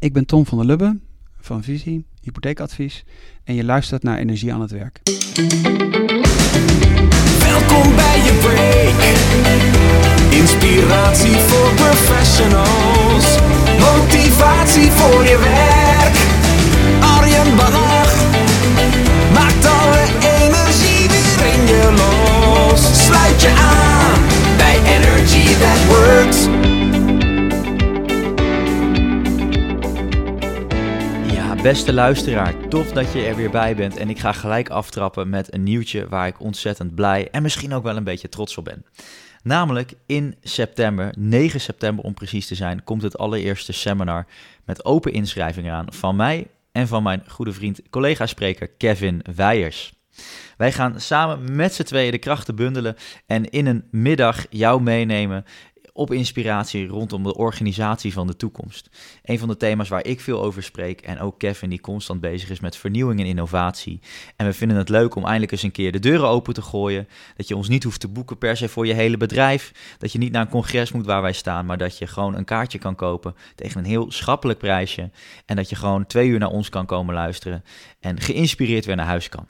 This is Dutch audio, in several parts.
Ik ben Tom van der Lubbe van Visie, hypotheekadvies. En je luistert naar Energie aan het Werk. Welkom bij je break. Inspiratie voor professionals. Motivatie voor je werk. Arjen Bannach maakt alle energie weer in je los. Sluit je aan bij Energy That Works. Beste luisteraar, tof dat je er weer bij bent. En ik ga gelijk aftrappen met een nieuwtje waar ik ontzettend blij en misschien ook wel een beetje trots op ben. Namelijk in september, 9 september om precies te zijn, komt het allereerste seminar met open inschrijving aan van mij en van mijn goede vriend, collega-spreker Kevin Weijers. Wij gaan samen met z'n tweeën de krachten bundelen en in een middag jou meenemen op inspiratie rondom de organisatie van de toekomst. Een van de thema's waar ik veel over spreek en ook Kevin die constant bezig is met vernieuwing en innovatie. En we vinden het leuk om eindelijk eens een keer de deuren open te gooien. Dat je ons niet hoeft te boeken per se voor je hele bedrijf. Dat je niet naar een congres moet waar wij staan, maar dat je gewoon een kaartje kan kopen tegen een heel schappelijk prijsje. En dat je gewoon twee uur naar ons kan komen luisteren en geïnspireerd weer naar huis kan.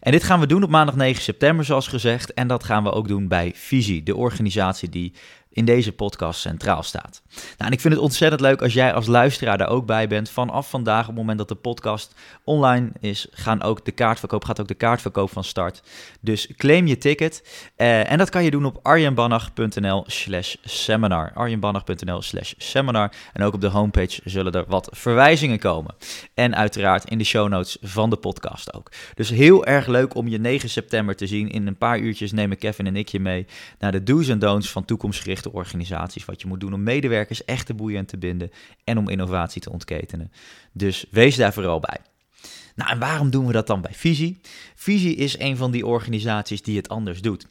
En dit gaan we doen op maandag 9 september, zoals gezegd. En dat gaan we ook doen bij Visie, de organisatie die in deze podcast centraal staat. Nou, en ik vind het ontzettend leuk als jij als luisteraar daar ook bij bent. Vanaf vandaag, op het moment dat de podcast online is, gaan ook de kaartverkoop, gaat ook de kaartverkoop van start. Dus claim je ticket. Uh, en dat kan je doen op arjenbannach.nl slash seminar. arjenbannach.nl slash seminar. En ook op de homepage zullen er wat verwijzingen komen. En uiteraard in de show notes van de podcast ook. Dus heel erg leuk om je 9 september te zien. In een paar uurtjes nemen Kevin en ik je mee naar de do's en don'ts van organisaties. Wat je moet doen om medewerkers echt te boeien en te binden en om innovatie te ontketenen. Dus wees daar vooral bij. Nou, en waarom doen we dat dan bij Visie? Visie is een van die organisaties die het anders doet.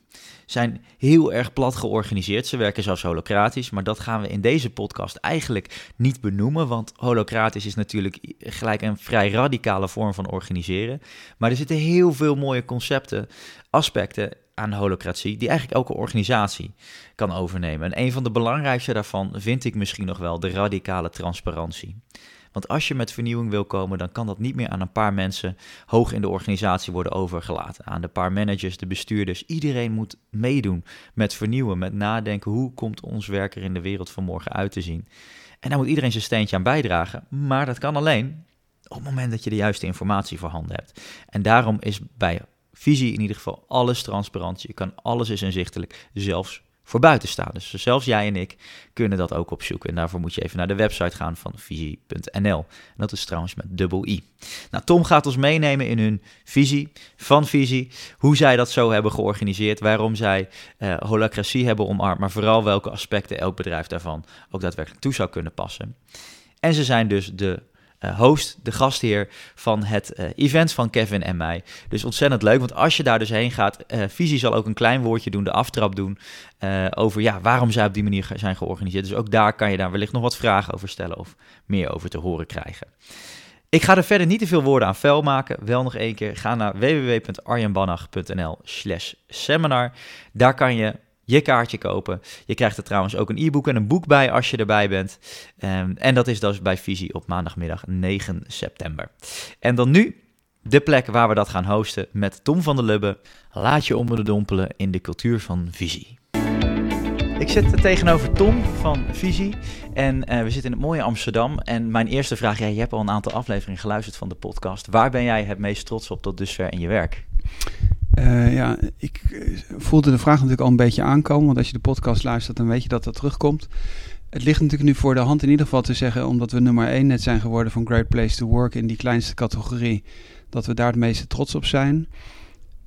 Zijn heel erg plat georganiseerd. Ze werken zelfs holocratisch, maar dat gaan we in deze podcast eigenlijk niet benoemen, want holocratisch is natuurlijk gelijk een vrij radicale vorm van organiseren. Maar er zitten heel veel mooie concepten, aspecten aan holocratie die eigenlijk elke organisatie kan overnemen. En een van de belangrijkste daarvan vind ik misschien nog wel de radicale transparantie. Want als je met vernieuwing wil komen, dan kan dat niet meer aan een paar mensen hoog in de organisatie worden overgelaten. Aan de paar managers, de bestuurders. Iedereen moet meedoen met vernieuwen, met nadenken. Hoe komt ons werk er in de wereld van morgen uit te zien? En daar moet iedereen zijn steentje aan bijdragen. Maar dat kan alleen op het moment dat je de juiste informatie voorhanden hebt. En daarom is bij visie in ieder geval alles transparant. Je kan alles is inzichtelijk, zelfs voor buitenstaanders. Dus zelfs jij en ik kunnen dat ook opzoeken. En daarvoor moet je even naar de website gaan van visie.nl. En dat is trouwens met dubbel i. Nou, Tom gaat ons meenemen in hun visie van visie. Hoe zij dat zo hebben georganiseerd. Waarom zij holacratie hebben omarmd. Maar vooral welke aspecten elk bedrijf daarvan ook daadwerkelijk toe zou kunnen passen. En ze zijn dus de host, de gastheer van het uh, event van Kevin en mij. Dus ontzettend leuk, want als je daar dus heen gaat, uh, Visie zal ook een klein woordje doen, de aftrap doen, over ja, waarom zij op die manier zijn georganiseerd. Dus ook daar kan je daar wellicht nog wat vragen over stellen of meer over te horen krijgen. Ik ga er verder niet te veel woorden aan vuil maken. Wel nog één keer, ga naar www.arjenbannach.nl slash seminar. Daar kan je je kaartje kopen. Je krijgt er trouwens ook een e-book en een boek bij als je erbij bent. Um, en dat is dus bij Visie op maandagmiddag 9 september. En dan nu de plek waar we dat gaan hosten met Tom van der Lubbe. Laat je onder de dompelen in de cultuur van Visie. Ik zit tegenover Tom van Visie en uh, we zitten in het mooie Amsterdam. En mijn eerste vraag, ja, je hebt al een aantal afleveringen geluisterd van de podcast. Waar ben jij het meest trots op tot dusver in je werk? Uh, ja, ik voelde de vraag natuurlijk al een beetje aankomen. Want als je de podcast luistert, dan weet je dat dat terugkomt. Het ligt natuurlijk nu voor de hand in ieder geval te zeggen, omdat we nummer 1 net zijn geworden van Great Place to Work in die kleinste categorie, dat we daar het meeste trots op zijn.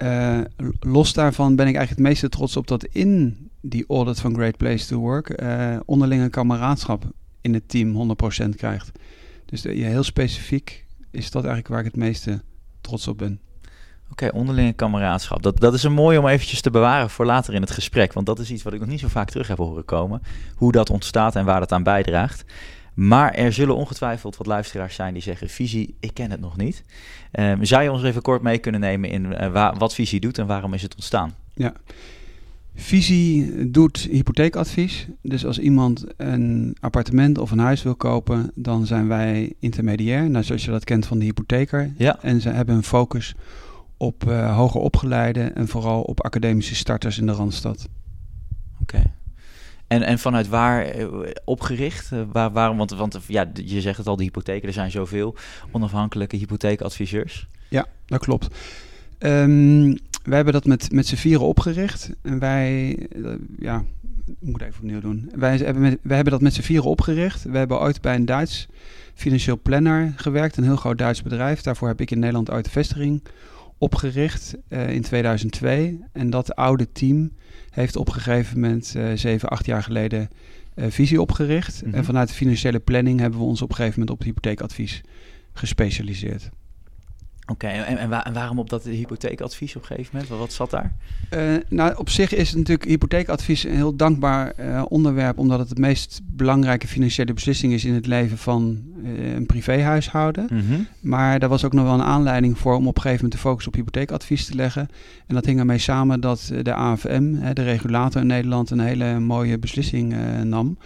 Uh, los daarvan ben ik eigenlijk het meeste trots op dat in die audit van Great Place to Work onderlinge kameraadschap in het team 100% krijgt. Dus heel specifiek is dat eigenlijk waar ik het meeste trots op ben. Oké, okay, onderlinge kameraadschap. Dat, dat is een mooi om eventjes te bewaren voor later in het gesprek. Want dat is iets wat ik nog niet zo vaak terug heb horen komen. Hoe dat ontstaat en waar dat aan bijdraagt. Maar er zullen ongetwijfeld wat luisteraars zijn die zeggen: Visie, ik ken het nog niet. Um, zou je ons even kort mee kunnen nemen in uh, waar, wat Visie doet en waarom is het ontstaan? Ja. Visie doet hypotheekadvies. Dus als iemand een appartement of een huis wil kopen, dan zijn wij intermediair. Nou, zoals je dat kent van de hypotheker. Ja. En ze hebben een focus op eh, hoger opgeleiden en vooral op academische starters in de Randstad. Oké. En, en vanuit waar eh, opgericht? Eh, waar, waarom? Want, want ja, je zegt het al, de hypotheken, er zijn zoveel onafhankelijke hypotheekadviseurs. Ja, dat klopt. Ehm, wij hebben dat met, met z'n vieren opgericht. En wij, ja, ik moet even opnieuw doen. Wij hebben, met, wij hebben dat met z'n vieren opgericht. We hebben ooit bij een Duits financieel planner gewerkt, een heel groot Duits bedrijf. Daarvoor heb ik in Nederland ooit de vestiging opgericht eh, in 2002. En dat oude team heeft op een gegeven moment, eh zeven, acht jaar geleden, eh, visie opgericht. Mhm. En vanuit de financiële planning hebben we ons op een gegeven moment op het hypotheekadvies gespecialiseerd. Oké, en, en, waar- en waarom op dat hypotheekadvies op een gegeven moment? Wat, wat zat daar? Eh, nou, op zich is natuurlijk hypotheekadvies een heel dankbaar eh, onderwerp, omdat het de meest belangrijke financiële beslissing is in het leven van eh, een privéhuishouden. Mhm. Maar daar was ook nog wel een aanleiding voor om op een gegeven moment de focus op hypotheekadvies te leggen. En dat hing ermee samen dat de AFM, de regulator in Nederland, een hele mooie beslissing nam.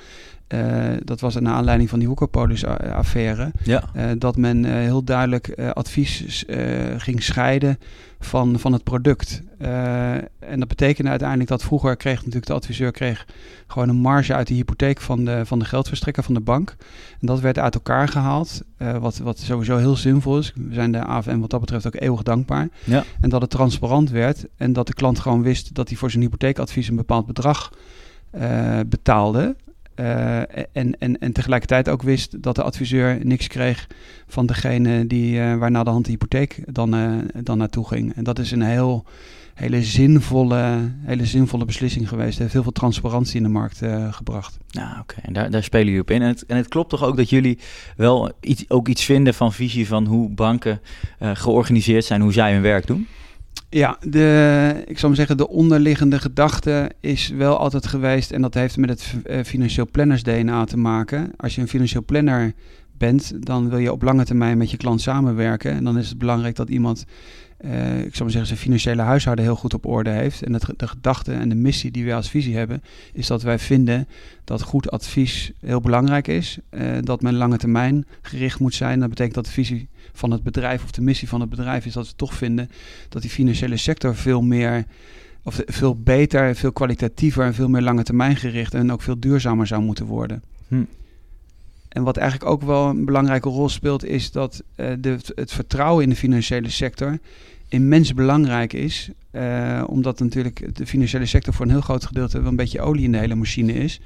Eh, dat was naar aanleiding van die Hoekopolis-affaire. Ja. Eh, dat men eh, heel duidelijk eh, advies eh, ging scheiden van, van het product. Eh, en dat betekende uiteindelijk dat vroeger kreeg natuurlijk de adviseur kreeg gewoon een marge uit de hypotheek van de, van de geldverstrekker van de bank. En dat werd uit elkaar gehaald, eh, wat, wat sowieso heel zinvol is. We zijn de AFM wat dat betreft ook eeuwig dankbaar. Ja. En dat het transparant werd en dat de klant gewoon wist dat hij voor zijn hypotheekadvies een bepaald bedrag eh, betaalde. Eh, en, en, en tegelijkertijd ook wist dat de adviseur niks kreeg van degene die, eh waar na de hand de hypotheek dan, eh, dan naartoe ging. En dat is een heel, hele, zinvolle, hele zinvolle beslissing geweest. Heeft heel veel transparantie in de markt gebracht. Nou, oké. En daar, daar spelen jullie op in. En het, en het klopt toch ook dat jullie wel iets, ook iets vinden van visie van hoe banken georganiseerd zijn, hoe zij hun werk doen? Ja, de, ik zou maar zeggen, de onderliggende gedachte is wel altijd geweest, en dat heeft met het eh, financieel planners DNA te maken. Als je een financieel planner bent, dan wil je op lange termijn met je klant samenwerken. En dan is het belangrijk dat iemand, eh, ik zou maar zeggen, zijn financiële huishouden heel goed op orde heeft. En de gedachte en de missie die wij als visie hebben, is dat wij vinden dat goed advies heel belangrijk is. eh, dat men lange termijn gericht moet zijn. Dat betekent dat de visie van het bedrijf of de missie van het bedrijf is dat we toch vinden dat die financiële sector veel meer of veel beter, veel kwalitatiever en veel meer lange termijn gericht en ook veel duurzamer zou moeten worden. Hm. En wat eigenlijk ook wel een belangrijke rol speelt, is dat eh, de, het vertrouwen in de financiële sector immens belangrijk is. eh, omdat natuurlijk de financiële sector voor een heel groot gedeelte wel een beetje olie in de hele machine is.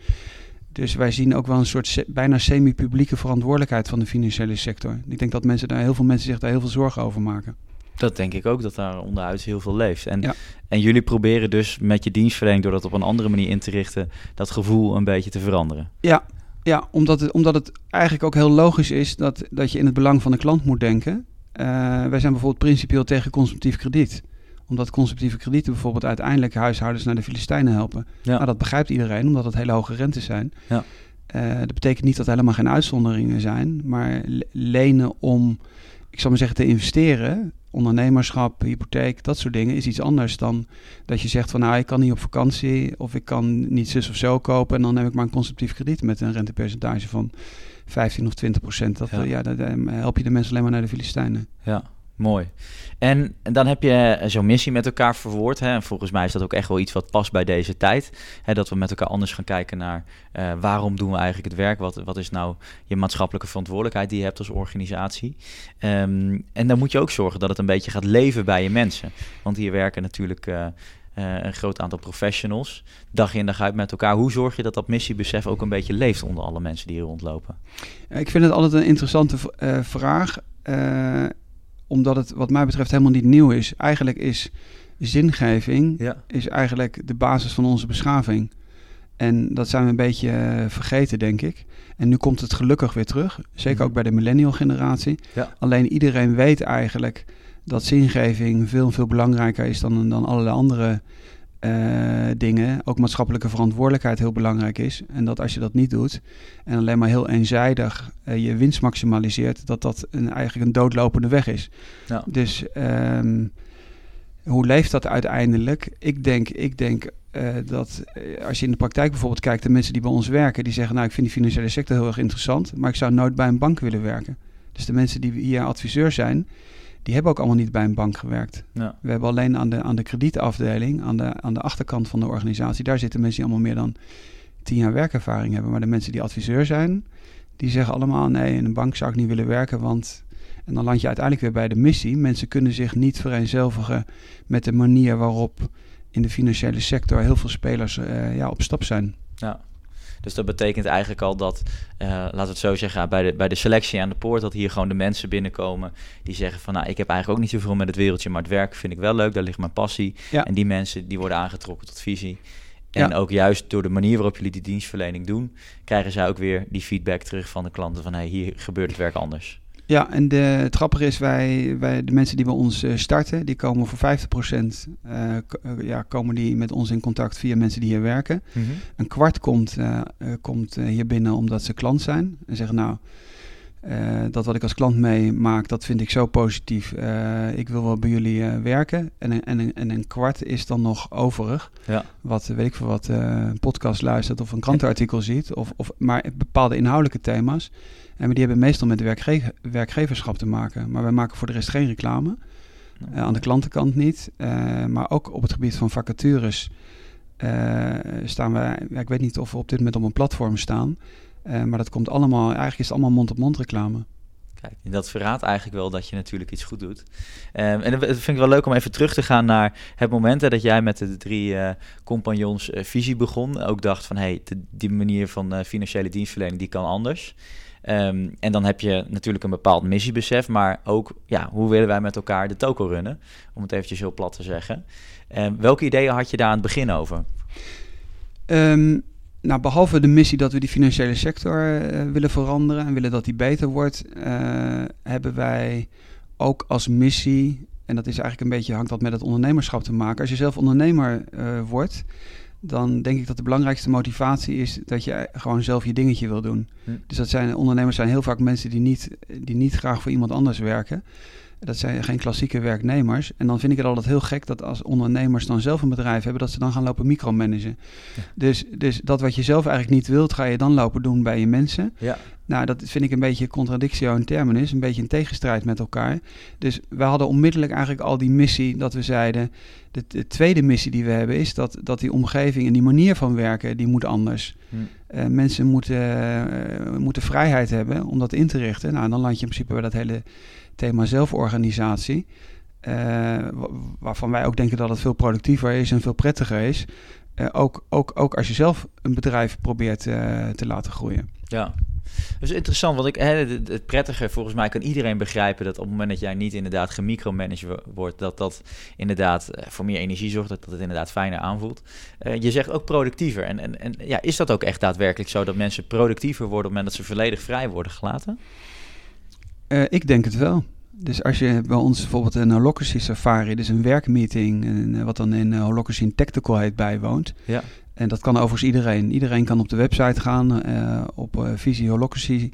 Dus wij zien ook wel een soort se- bijna semi-publieke verantwoordelijkheid van de financiële sector. Ik denk dat mensen daar, heel veel mensen zich daar heel veel zorgen over maken. Dat denk ik ook, dat daar onderuit heel veel leeft. En, Ja. en jullie proberen dus met je dienstverlening, door dat op een andere manier in te richten, dat gevoel een beetje te veranderen. Ja, ja omdat, het, omdat het eigenlijk ook heel logisch is dat, dat je in het belang van de klant moet denken. Eh, wij zijn bijvoorbeeld principieel tegen consumptief krediet. Omdat consumptieve kredieten bijvoorbeeld uiteindelijk huishoudens naar de Filistijnen helpen. Ja. Nou, dat begrijpt iedereen, omdat het hele hoge rentes zijn. Ja. Eh, dat betekent niet dat er helemaal geen uitzonderingen zijn. Maar le- lenen om, ik zal maar zeggen, te investeren... ondernemerschap, hypotheek, dat soort dingen... is iets anders dan dat je zegt van... nou, ik kan niet op vakantie of ik kan niet zus of zo kopen... en dan neem ik maar een consumptief krediet met een rentepercentage van 15 of 20 procent. Dat, Ja. ja. dan dan help je de mensen alleen maar naar de Filistijnen. Ja, mooi. En, dan heb je eh, zo'n missie met elkaar verwoord. Hè? En volgens mij is dat ook echt wel iets wat past bij deze tijd. Hè? Dat we met elkaar anders gaan kijken naar eh, waarom doen we eigenlijk het werk? Wat, wat is nou je maatschappelijke verantwoordelijkheid die je hebt als organisatie? Ehm, en dan moet je ook zorgen dat het een beetje gaat leven bij je mensen. Want hier werken natuurlijk eh, een groot aantal professionals. Dag in dag uit met elkaar. Hoe zorg je dat dat missiebesef ook een beetje leeft onder alle mensen die hier rondlopen? Ik vind het altijd een interessante vraag, omdat het wat mij betreft helemaal niet nieuw is. Eigenlijk is zingeving Ja. is eigenlijk de basis van onze beschaving. En dat zijn we een beetje eh, vergeten, denk ik. En nu komt het gelukkig weer terug. Zeker Mhm. ook bij de millennial generatie. Ja. Alleen iedereen weet eigenlijk dat zingeving veel, veel belangrijker is dan, dan allerlei andere dingen. Ook maatschappelijke verantwoordelijkheid heel belangrijk is. En dat als je dat niet doet en alleen maar heel eenzijdig eh, je winst maximaliseert, dat dat een, eigenlijk een doodlopende weg is. Ja. Dus ehm, hoe leeft dat uiteindelijk? Ik denk, ik denk eh, dat eh, als je in de praktijk bijvoorbeeld kijkt, de mensen die bij ons werken, die zeggen, nou ik vind die financiële sector heel erg interessant, maar ik zou nooit bij een bank willen werken. Dus de mensen die hier adviseur zijn, die hebben ook allemaal niet bij een bank gewerkt. Ja. We hebben alleen aan de, aan de kredietafdeling, aan de, aan de achterkant van de organisatie, daar zitten mensen die allemaal meer dan tien jaar werkervaring hebben. Maar de mensen die adviseur zijn, die zeggen allemaal, nee, in een bank zou ik niet willen werken, want... En dan land je uiteindelijk weer bij de missie. Mensen kunnen zich niet vereenzelvigen met de manier waarop in de financiële sector heel veel spelers eh, ja, op stap zijn. Ja. Dus dat betekent eigenlijk al dat, eh, laten we het zo zeggen, bij de, bij de selectie aan de poort, dat hier gewoon de mensen binnenkomen die zeggen van, nou, ik heb eigenlijk ook niet zoveel met het wereldje, maar het werk vind ik wel leuk, daar ligt mijn passie. Ja. En die mensen, die worden aangetrokken tot visie. En Ja. ook juist door de manier waarop jullie die dienstverlening doen, krijgen zij ook weer die feedback terug van de klanten van, hey, hier gebeurt het werk anders. Ja, en de, het grappige is, wij, wij, de mensen die bij ons eh, starten, die komen voor 50% eh, eh, ja, komen die met ons in contact via mensen die hier werken. Een kwart komt, komt hier binnen omdat ze klant zijn. En zeggen nou, dat wat ik als klant meemaak, dat vind ik zo positief. Ik wil wel bij jullie werken. En, een- en, en een kwart is dan nog overig. Ja. Wat, weet ik veel wat, een podcast luistert of een krantenartikel ziet. Of, of, maar bepaalde inhoudelijke thema's. En maar die hebben meestal met werkge- werkgeverschap te maken. Maar wij maken voor de rest geen reclame. Eh, aan de klantenkant niet. Eh, maar ook op het gebied van vacatures eh, staan. Ja, ik weet niet of we op dit moment op een platform staan. Maar dat komt allemaal... Eigenlijk is het allemaal mond-op-mond reclame. Kijk, en dat verraadt eigenlijk wel dat je natuurlijk iets goed doet. Ehm, en dat vind ik wel leuk om even terug te gaan naar het moment hè, dat jij met de drie compagnons visie begon. Ook dacht van, hé, hey, die manier van financiële dienstverlening, die kan anders. Ehm, en dan heb je natuurlijk een bepaald missiebesef, maar ook, ja, hoe willen wij met elkaar de toko runnen? Om het eventjes heel plat te zeggen. Ehm, welke ideeën had je daar aan het begin over? Ehm, nou, behalve de missie dat we die financiële sector eh, willen veranderen en willen dat die beter wordt, eh, hebben wij ook als missie, en dat is eigenlijk een beetje, hangt dat met het ondernemerschap te maken. Als je zelf ondernemer eh, wordt, dan denk ik dat de belangrijkste motivatie is dat je gewoon zelf je dingetje wil doen. Hm. Dus dat zijn ondernemers zijn heel vaak mensen die niet, die niet graag voor iemand anders werken. Dat zijn geen klassieke werknemers. En dan vind ik het altijd heel gek dat als ondernemers dan zelf een bedrijf hebben, dat ze dan gaan lopen micromanagen. Dus, dus dat wat je zelf eigenlijk niet wilt, ga je dan lopen doen bij je mensen. Ja. Nou, dat vind ik een beetje contradictio in terminis, een beetje een tegenstrijd met elkaar. Dus we hadden onmiddellijk eigenlijk al die missie dat we zeiden, de, de tweede missie die we hebben is dat, dat die omgeving en die manier van werken, die moet anders. Hm. Eh, mensen moeten, eh, moeten vrijheid hebben om dat in te richten. Nou, dan land je in principe bij dat hele thema zelforganisatie. eh, wa- waarvan wij ook denken dat het veel productiever is en veel prettiger is. Eh, ook, ook, ook als je zelf een bedrijf probeert eh, te laten groeien. Ja. Dat is interessant, want ik, het, prettige, volgens mij kan iedereen begrijpen dat op het moment dat jij niet inderdaad gemicromanaged wo- wordt, dat dat inderdaad voor meer energie zorgt, dat het inderdaad fijner aanvoelt. Je zegt ook productiever. En, en, en ja, is dat ook echt daadwerkelijk zo dat mensen productiever worden op het moment dat ze volledig vrij worden gelaten? Eh, ik denk het wel. Dus als je bij ons bijvoorbeeld een Holocracy Safari, dus een werkmeeting, eh, wat dan in uh, Holocracy Tactical heet, bijwoont. Ja. En dat kan overigens iedereen. Iedereen kan op de website gaan, eh, op eh, Visie Holocracy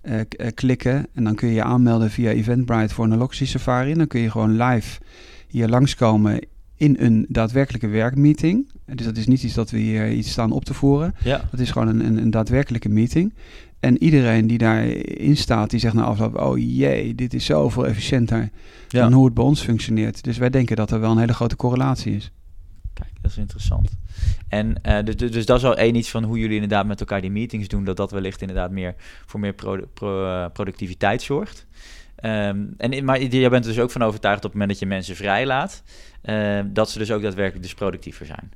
eh, eh, klikken. En dan kun je je aanmelden via Eventbrite voor een Holocracy Safari. En dan kun je gewoon live hier langskomen in een daadwerkelijke werkmeeting. Dus dat is niet iets dat we hier iets staan op te voeren. Ja. Dat is gewoon een, een, een daadwerkelijke meeting. En iedereen die daarin staat, die zegt na afloop... oh jee, dit is zoveel efficiënter Ja. dan hoe het bij ons functioneert. Dus wij denken dat er wel een hele grote correlatie is. Kijk, dat is interessant. En eh, dus, dus, dus dat is al één iets van hoe jullie inderdaad met elkaar die meetings doen, dat dat wellicht inderdaad meer voor meer pro- pro- eh, productiviteit zorgt. Ehm, en, maar jij bent er dus ook van overtuigd op het moment dat je mensen vrijlaat, eh, dat ze dus ook daadwerkelijk dus productiever zijn.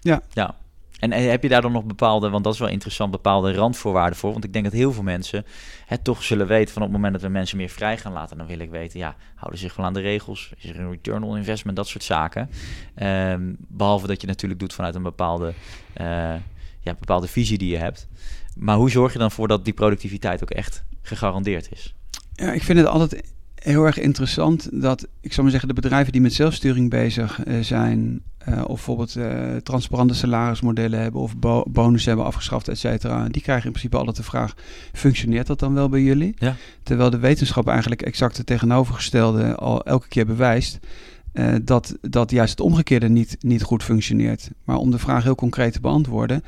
Ja. Ja. En eh, heb je daar dan nog bepaalde, want dat is wel interessant, bepaalde randvoorwaarden voor? Want ik denk dat heel veel mensen het toch zullen weten van op het moment dat we mensen meer vrij gaan laten, dan wil ik weten, ja, houden ze zich wel aan de regels? Is er een return on investment? Dat soort zaken. Ehm, behalve dat je natuurlijk doet vanuit een bepaalde, eh, ja, bepaalde visie die je hebt. Maar hoe zorg je dan voor dat die productiviteit ook echt gegarandeerd is? Ja, ik vind het altijd heel erg interessant dat, ik zou maar zeggen, de bedrijven die met zelfsturing bezig eh, zijn, eh, of bijvoorbeeld eh, transparante salarismodellen hebben of bo bonus hebben afgeschaft, et cetera, die krijgen in principe altijd de vraag, functioneert dat dan wel bij jullie? Ja. Terwijl de wetenschap eigenlijk exact het tegenovergestelde al elke keer bewijst. eh, dat, dat juist het omgekeerde niet, niet goed functioneert. Maar om de vraag heel concreet te beantwoorden,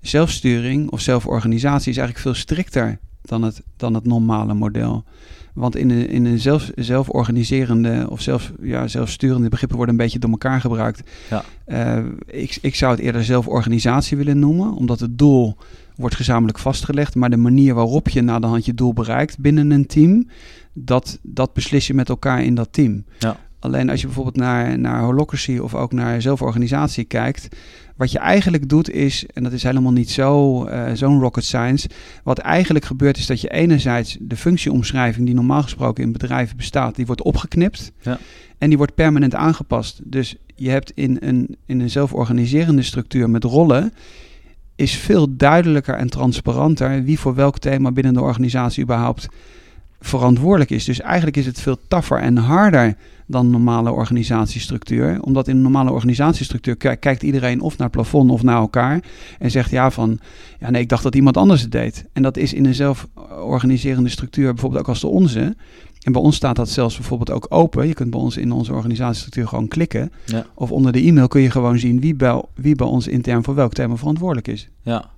zelfsturing of zelforganisatie is eigenlijk veel strikter dan het, dan het normale model. Want in een, in een zelf, zelforganiserende of zelf, ja, zelfsturende begrippen worden een beetje door elkaar gebruikt. Ja. Eh, ik, ik zou het eerder zelforganisatie willen noemen, omdat het doel wordt gezamenlijk vastgelegd. Maar de manier waarop je na de hand je doel bereikt binnen een team, dat, dat beslis je met elkaar in dat team. Ja. Alleen als je bijvoorbeeld naar, naar holocracy of ook naar zelforganisatie kijkt, wat je eigenlijk doet is, en dat is helemaal niet zo, eh, zo'n rocket science, wat eigenlijk gebeurt is dat je enerzijds de functieomschrijving die normaal gesproken in bedrijven bestaat, die wordt opgeknipt Ja. en die wordt permanent aangepast. Dus je hebt in een, in een zelforganiserende structuur met rollen, is veel duidelijker en transparanter wie voor welk thema binnen de organisatie überhaupt verantwoordelijk is. Dus eigenlijk is het veel taffer en harder dan normale organisatiestructuur. Omdat in een normale organisatiestructuur ki- kijkt iedereen of naar het plafond of naar elkaar. En zegt ja van, ja nee, ik dacht dat iemand anders het deed. En dat is in een zelforganiserende structuur, bijvoorbeeld ook als de onze. En bij ons staat dat zelfs bijvoorbeeld ook open. Je kunt bij ons in onze organisatiestructuur gewoon klikken. Ja. Of onder de e-mail kun je gewoon zien wie bij, wie bij ons intern voor welk thema verantwoordelijk is. Ja.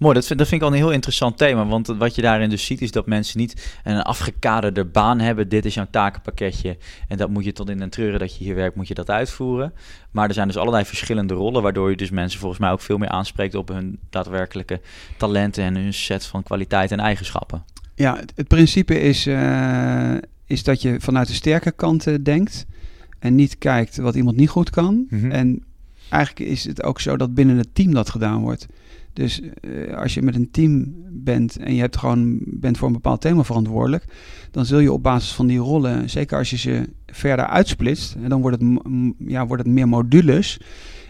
Mooi, dat vind, dat vind ik al een heel interessant thema. Want wat je daarin dus ziet, is dat mensen niet een afgekaderde baan hebben. Dit is jouw takenpakketje. En dat moet je tot in den treuren dat je hier werkt, moet je dat uitvoeren. Maar er zijn dus allerlei verschillende rollen, waardoor je dus mensen volgens mij ook veel meer aanspreekt op hun daadwerkelijke talenten en hun set van kwaliteiten en eigenschappen. Ja, het, het principe is, eh, is dat je vanuit de sterke kant eh, denkt. En niet kijkt wat iemand niet goed kan. Mhm. En eigenlijk is het ook zo dat binnen het team dat gedaan wordt. Dus eh, als je met een team bent en je hebt gewoon, bent voor een bepaald thema verantwoordelijk, dan zul je op basis van die rollen, zeker als je ze verder uitsplitst, dan wordt het, ja, wordt het meer modules.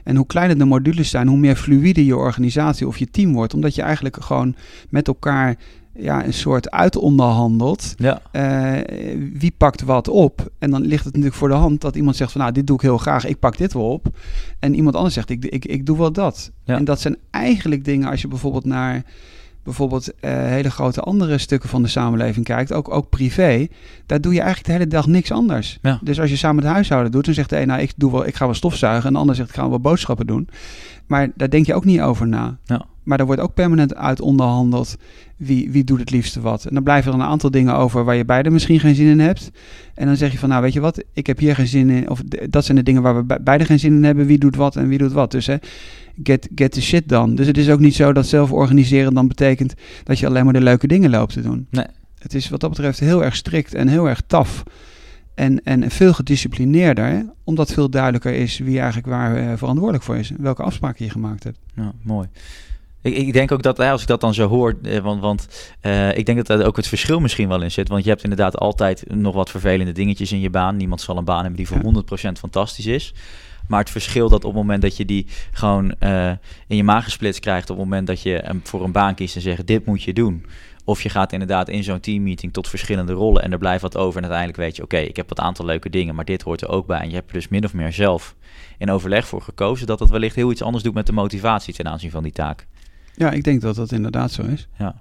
En hoe kleiner de modules zijn, hoe meer fluïde je organisatie of je team wordt. Omdat je eigenlijk gewoon met elkaar ja, een soort uitonderhandelt. Ja, Eh, wie pakt wat op? En dan ligt het natuurlijk voor de hand dat iemand zegt van nou, dit doe ik heel graag, ik pak dit wel op. En iemand anders zegt, ik, ik, ik doe wel dat. Ja. En dat zijn eigenlijk dingen, als je bijvoorbeeld naar bijvoorbeeld eh, hele grote andere stukken van de samenleving kijkt, ook, ook privé, daar doe je eigenlijk de hele dag niks anders. Ja. Dus als je samen het huishouden doet, dan zegt de een, nou, ik, doe wel, ik ga wel stofzuigen, en de ander zegt, ik ga wel boodschappen doen. Maar daar denk je ook niet over na. Ja. Maar er wordt ook permanent uit onderhandeld wie, wie doet het liefste wat. En dan blijven er een aantal dingen over waar je beide misschien geen zin in hebt. En dan zeg je van, nou weet je wat, ik heb hier geen zin in. Of dat zijn de dingen waar we be- beide geen zin in hebben. Wie doet wat en wie doet wat. Dus hè, get, get the shit done. Dus het is ook niet zo dat zelf organiseren dan betekent dat je alleen maar de leuke dingen loopt te doen. Nee. Het is wat dat betreft heel erg strikt en heel erg taf. En, en veel gedisciplineerder, omdat veel duidelijker is wie eigenlijk waar eh, verantwoordelijk voor is. Welke afspraken je gemaakt hebt. Ja, mooi. Ik, ik denk ook dat, als ik dat dan zo hoor, eh, want, want eh, ik denk dat daar ook het verschil misschien wel in zit. Want je hebt inderdaad altijd nog wat vervelende dingetjes in je baan. Niemand zal een baan hebben die voor 100% fantastisch is. Maar het verschil dat op het moment dat je die gewoon eh, in je maag gesplitst krijgt, op het moment dat je hem voor een baan kiest en zegt, dit moet je doen. Of je gaat inderdaad in zo'n teammeeting tot verschillende rollen en er blijft wat over. En uiteindelijk weet je, oké, ik heb wat aantal leuke dingen, maar dit hoort er ook bij. En je hebt er dus min of meer zelf in overleg voor gekozen dat dat wellicht heel iets anders doet met de motivatie ten aanzien van die taak. Ja, ik denk dat dat inderdaad zo is. Ja,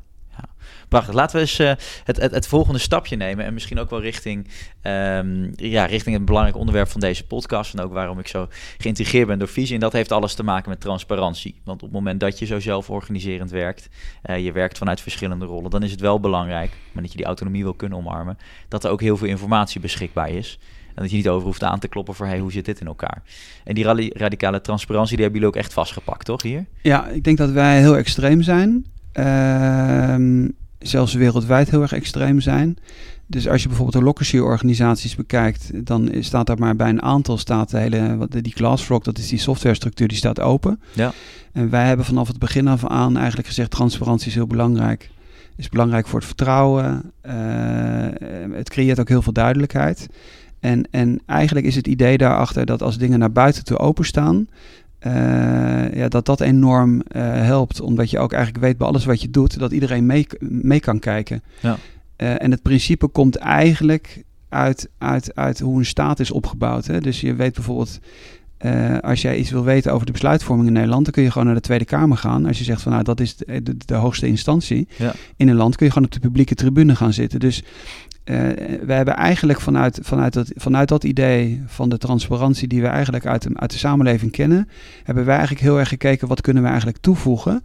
prachtig. Laten we eens eh, het, het, het volgende stapje nemen en misschien ook wel richting, ehm, ja, richting het belangrijk onderwerp van deze podcast en ook waarom ik zo geïntegreerd ben door visie. En dat heeft alles te maken met transparantie. Want op het moment dat je zo zelforganiserend werkt, eh, je werkt vanuit verschillende rollen, dan is het wel belangrijk, maar dat je die autonomie wil kunnen omarmen, dat er ook heel veel informatie beschikbaar is. En dat je niet over hoeft aan te kloppen voor, hey, hoe zit dit in elkaar? En die radi- radicale transparantie, die hebben jullie ook echt vastgepakt, toch, hier? Ja, ik denk dat wij heel extreem zijn. Ehm, zelfs wereldwijd heel erg extreem zijn. Dus als je bijvoorbeeld de Lockersy-organisaties bekijkt, dan staat daar maar bij een aantal staat de hele, die Glassrock, dat is die softwarestructuur, die staat open. Ja. En wij hebben vanaf het begin af aan eigenlijk gezegd, transparantie is heel belangrijk. Is belangrijk voor het vertrouwen. Eh, het creëert ook heel veel duidelijkheid. En, en eigenlijk is het idee daarachter dat als dingen naar buiten toe openstaan, eh, ja, dat dat enorm eh, helpt. Omdat je ook eigenlijk weet bij alles wat je doet, dat iedereen mee, mee kan kijken. Ja. Eh, en het principe komt eigenlijk uit, uit, uit hoe een staat is opgebouwd. Hè? Dus je weet bijvoorbeeld, als jij iets wil weten over de besluitvorming in Nederland, dan kun je gewoon naar de Tweede Kamer gaan. Als je zegt van nou, dat is de, de, de hoogste instantie Ja. in een land, kun je gewoon op de publieke tribune gaan zitten. Dus we hebben eigenlijk vanuit, vanuit, dat, vanuit dat idee van de transparantie die we eigenlijk uit de, uit de samenleving kennen, hebben wij eigenlijk heel erg gekeken wat kunnen we eigenlijk toevoegen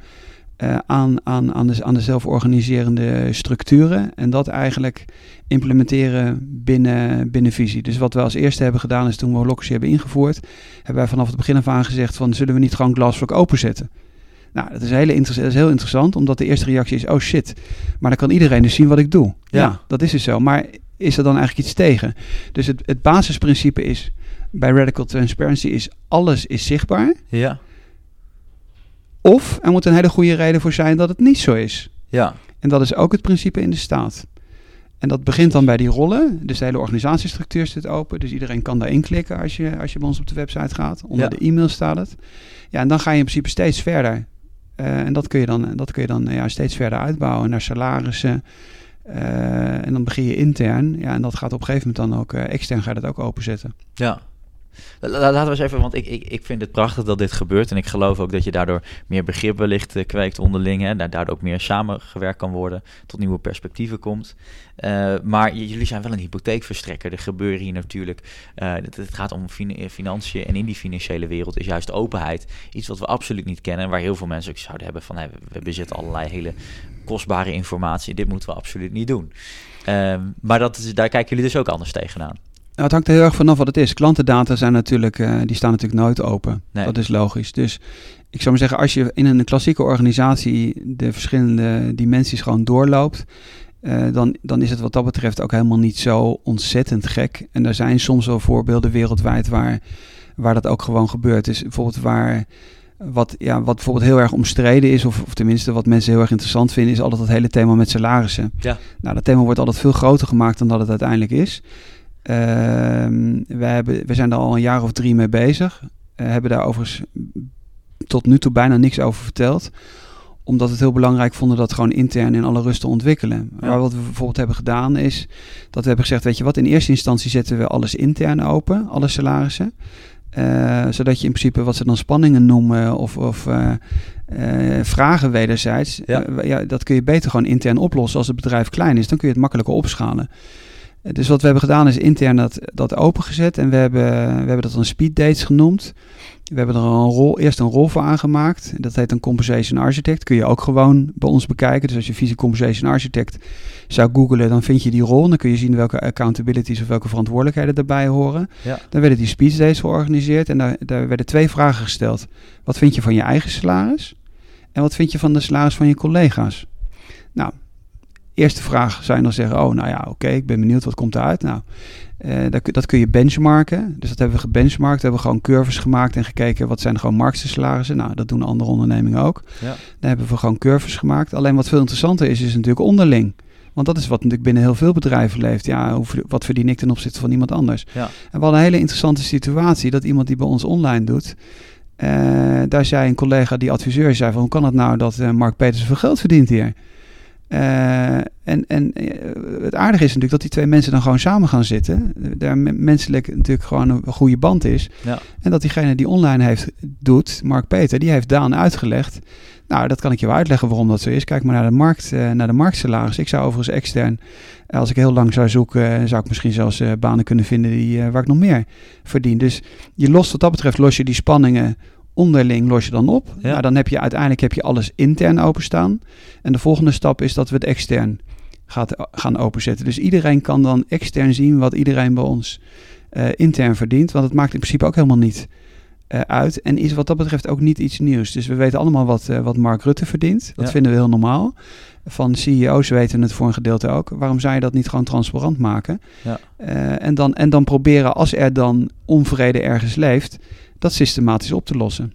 uh, aan, aan, aan, de, aan de zelforganiserende structuren. En dat eigenlijk implementeren binnen, binnen visie. Dus wat we als eerste hebben gedaan is toen we Holocracy hebben ingevoerd, hebben wij vanaf het begin af aan gezegd van zullen we niet gewoon Glassvlog openzetten. Nou, dat is, hele dat is heel interessant, omdat de eerste reactie is, oh shit, maar dan kan iedereen dus zien wat ik doe. Ja, ja dat is dus zo. Maar is er dan eigenlijk iets tegen? Dus het, het basisprincipe is, bij Radical Transparency is, alles is zichtbaar. Ja. Of er moet een hele goede reden voor zijn dat het niet zo is. Ja. En dat is ook het principe in de staat. En dat begint dan bij die rollen. Dus de hele organisatiestructuur zit open. Dus iedereen kan daarin klikken als je, als je bij ons op de website gaat. Onder de e-mail staat het. Ja, en dan ga je in principe steeds verder. Uh, en dat kun je dan, dat kun je dan ja, steeds verder uitbouwen naar salarissen. Uh, en dan begin je intern. Ja, en dat gaat op een gegeven moment dan ook extern ga je dat ook openzetten. Ja, Laten we eens even, want ik, ik, ik vind het prachtig dat dit gebeurt. En ik geloof ook dat je daardoor meer begrip wellicht uh, kweekt onderling. En daardoor ook meer samengewerkt kan worden. Tot nieuwe perspectieven komt. Uh, maar jullie zijn wel een hypotheekverstrekker. Er gebeuren hier natuurlijk. Uh, het, gaat om fin financiën. En in die financiële wereld is juist openheid iets wat we absoluut niet kennen. Waar heel veel mensen ook zouden hebben van we bezitten allerlei hele kostbare informatie. Dit moeten we absoluut niet doen. Uh, maar dat is, daar kijken jullie dus ook anders tegenaan. Nou, het hangt er heel erg vanaf wat het is. Klantendata zijn natuurlijk, uh, die staan natuurlijk nooit open. Nee. Dat is logisch. Dus ik zou maar zeggen, als je in een klassieke organisatie de verschillende dimensies gewoon doorloopt, uh, dan, dan is het wat dat betreft ook helemaal niet zo ontzettend gek. En er zijn soms wel voorbeelden wereldwijd waar, waar dat ook gewoon gebeurt. Dus bijvoorbeeld waar wat, ja, wat bijvoorbeeld heel erg omstreden is, of, of tenminste wat mensen heel erg interessant vinden, is altijd dat hele thema met salarissen. Ja. Nou, dat thema wordt altijd veel groter gemaakt dan dat het uiteindelijk is. Uh, we, hebben, we zijn er al een jaar of drie mee bezig. Uh, hebben daar overigens tot nu toe bijna niks over verteld. Omdat we het heel belangrijk vonden dat gewoon intern in alle rust te ontwikkelen. Ja. Maar wat we bijvoorbeeld hebben gedaan is dat we hebben gezegd, weet je wat, in eerste instantie zetten we alles intern open, alle salarissen. Uh, zodat je in principe wat ze dan spanningen noemen of, of uh, uh, vragen wederzijds, ja. ja. dat kun je beter gewoon intern oplossen als het bedrijf klein is. Dan kun je het makkelijker opschalen. Dus wat we hebben gedaan is intern dat, dat opengezet en we hebben, we hebben dat dan speed dates genoemd. We hebben er een rol, eerst een rol voor aangemaakt. Dat heet een Compensation Architect. Kun je ook gewoon bij ons bekijken. Dus als je visie Compensation Architect zou googlen, dan vind je die rol. Dan kun je zien welke accountabilities of welke verantwoordelijkheden daarbij horen. Ja. Dan werden die speed dates georganiseerd en daar, daar werden twee vragen gesteld. Wat vind je van je eigen salaris? En wat vind je van de salaris van je collega's? Nou, eerste vraag zou je dan zeggen, oh nou ja, oké, ik ben benieuwd wat komt eruit. Nou, uh, dat, dat, kun je benchmarken. Dus dat hebben we gebenchmarkt. We hebben gewoon curves gemaakt en gekeken wat zijn gewoon marktsalarissen. Nou, dat doen andere ondernemingen ook. Ja. Dan hebben we gewoon curves gemaakt. Alleen wat veel interessanter is, is natuurlijk onderling. Want dat is wat natuurlijk binnen heel veel bedrijven leeft. Ja, hoe, wat verdien ik ten opzichte van iemand anders? Ja. En we hadden een hele interessante situatie dat iemand die bij ons online doet, uh, daar zei een collega die adviseur zei van hoe kan het nou dat uh, Mark Peters veel geld verdient hier? Uh, en en uh, het aardige is natuurlijk dat die twee mensen dan gewoon samen gaan zitten. Daar menselijk natuurlijk gewoon een goede band is. Ja. En dat diegene die online heeft, doet, Mark Peter, die heeft Daan uitgelegd. Nou, dat kan ik je wel uitleggen waarom dat zo is. Kijk maar naar de, markt, uh, naar de marktsalaris. Ik zou overigens extern, als ik heel lang zou zoeken, zou ik misschien zelfs banen kunnen vinden die, waar ik nog meer verdien. Dus je lost wat dat betreft, los je die spanningen onderling los je dan op. Ja. Nou, dan heb je uiteindelijk heb je alles intern openstaan. En de volgende stap is dat we het extern gaat, gaan openzetten. Dus iedereen kan dan extern zien wat iedereen bij ons uh, intern verdient. Want het maakt in principe ook helemaal niet uh, uit. En is wat dat betreft ook niet iets nieuws. Dus we weten allemaal wat, uh, wat Mark Rutte verdient. Dat Ja. vinden we heel normaal. Van CEO's weten het voor een gedeelte ook. Waarom zou je dat niet gewoon transparant maken? Ja. En, dan, en dan proberen, als er dan onvrede ergens leeft, dat systematisch op te lossen.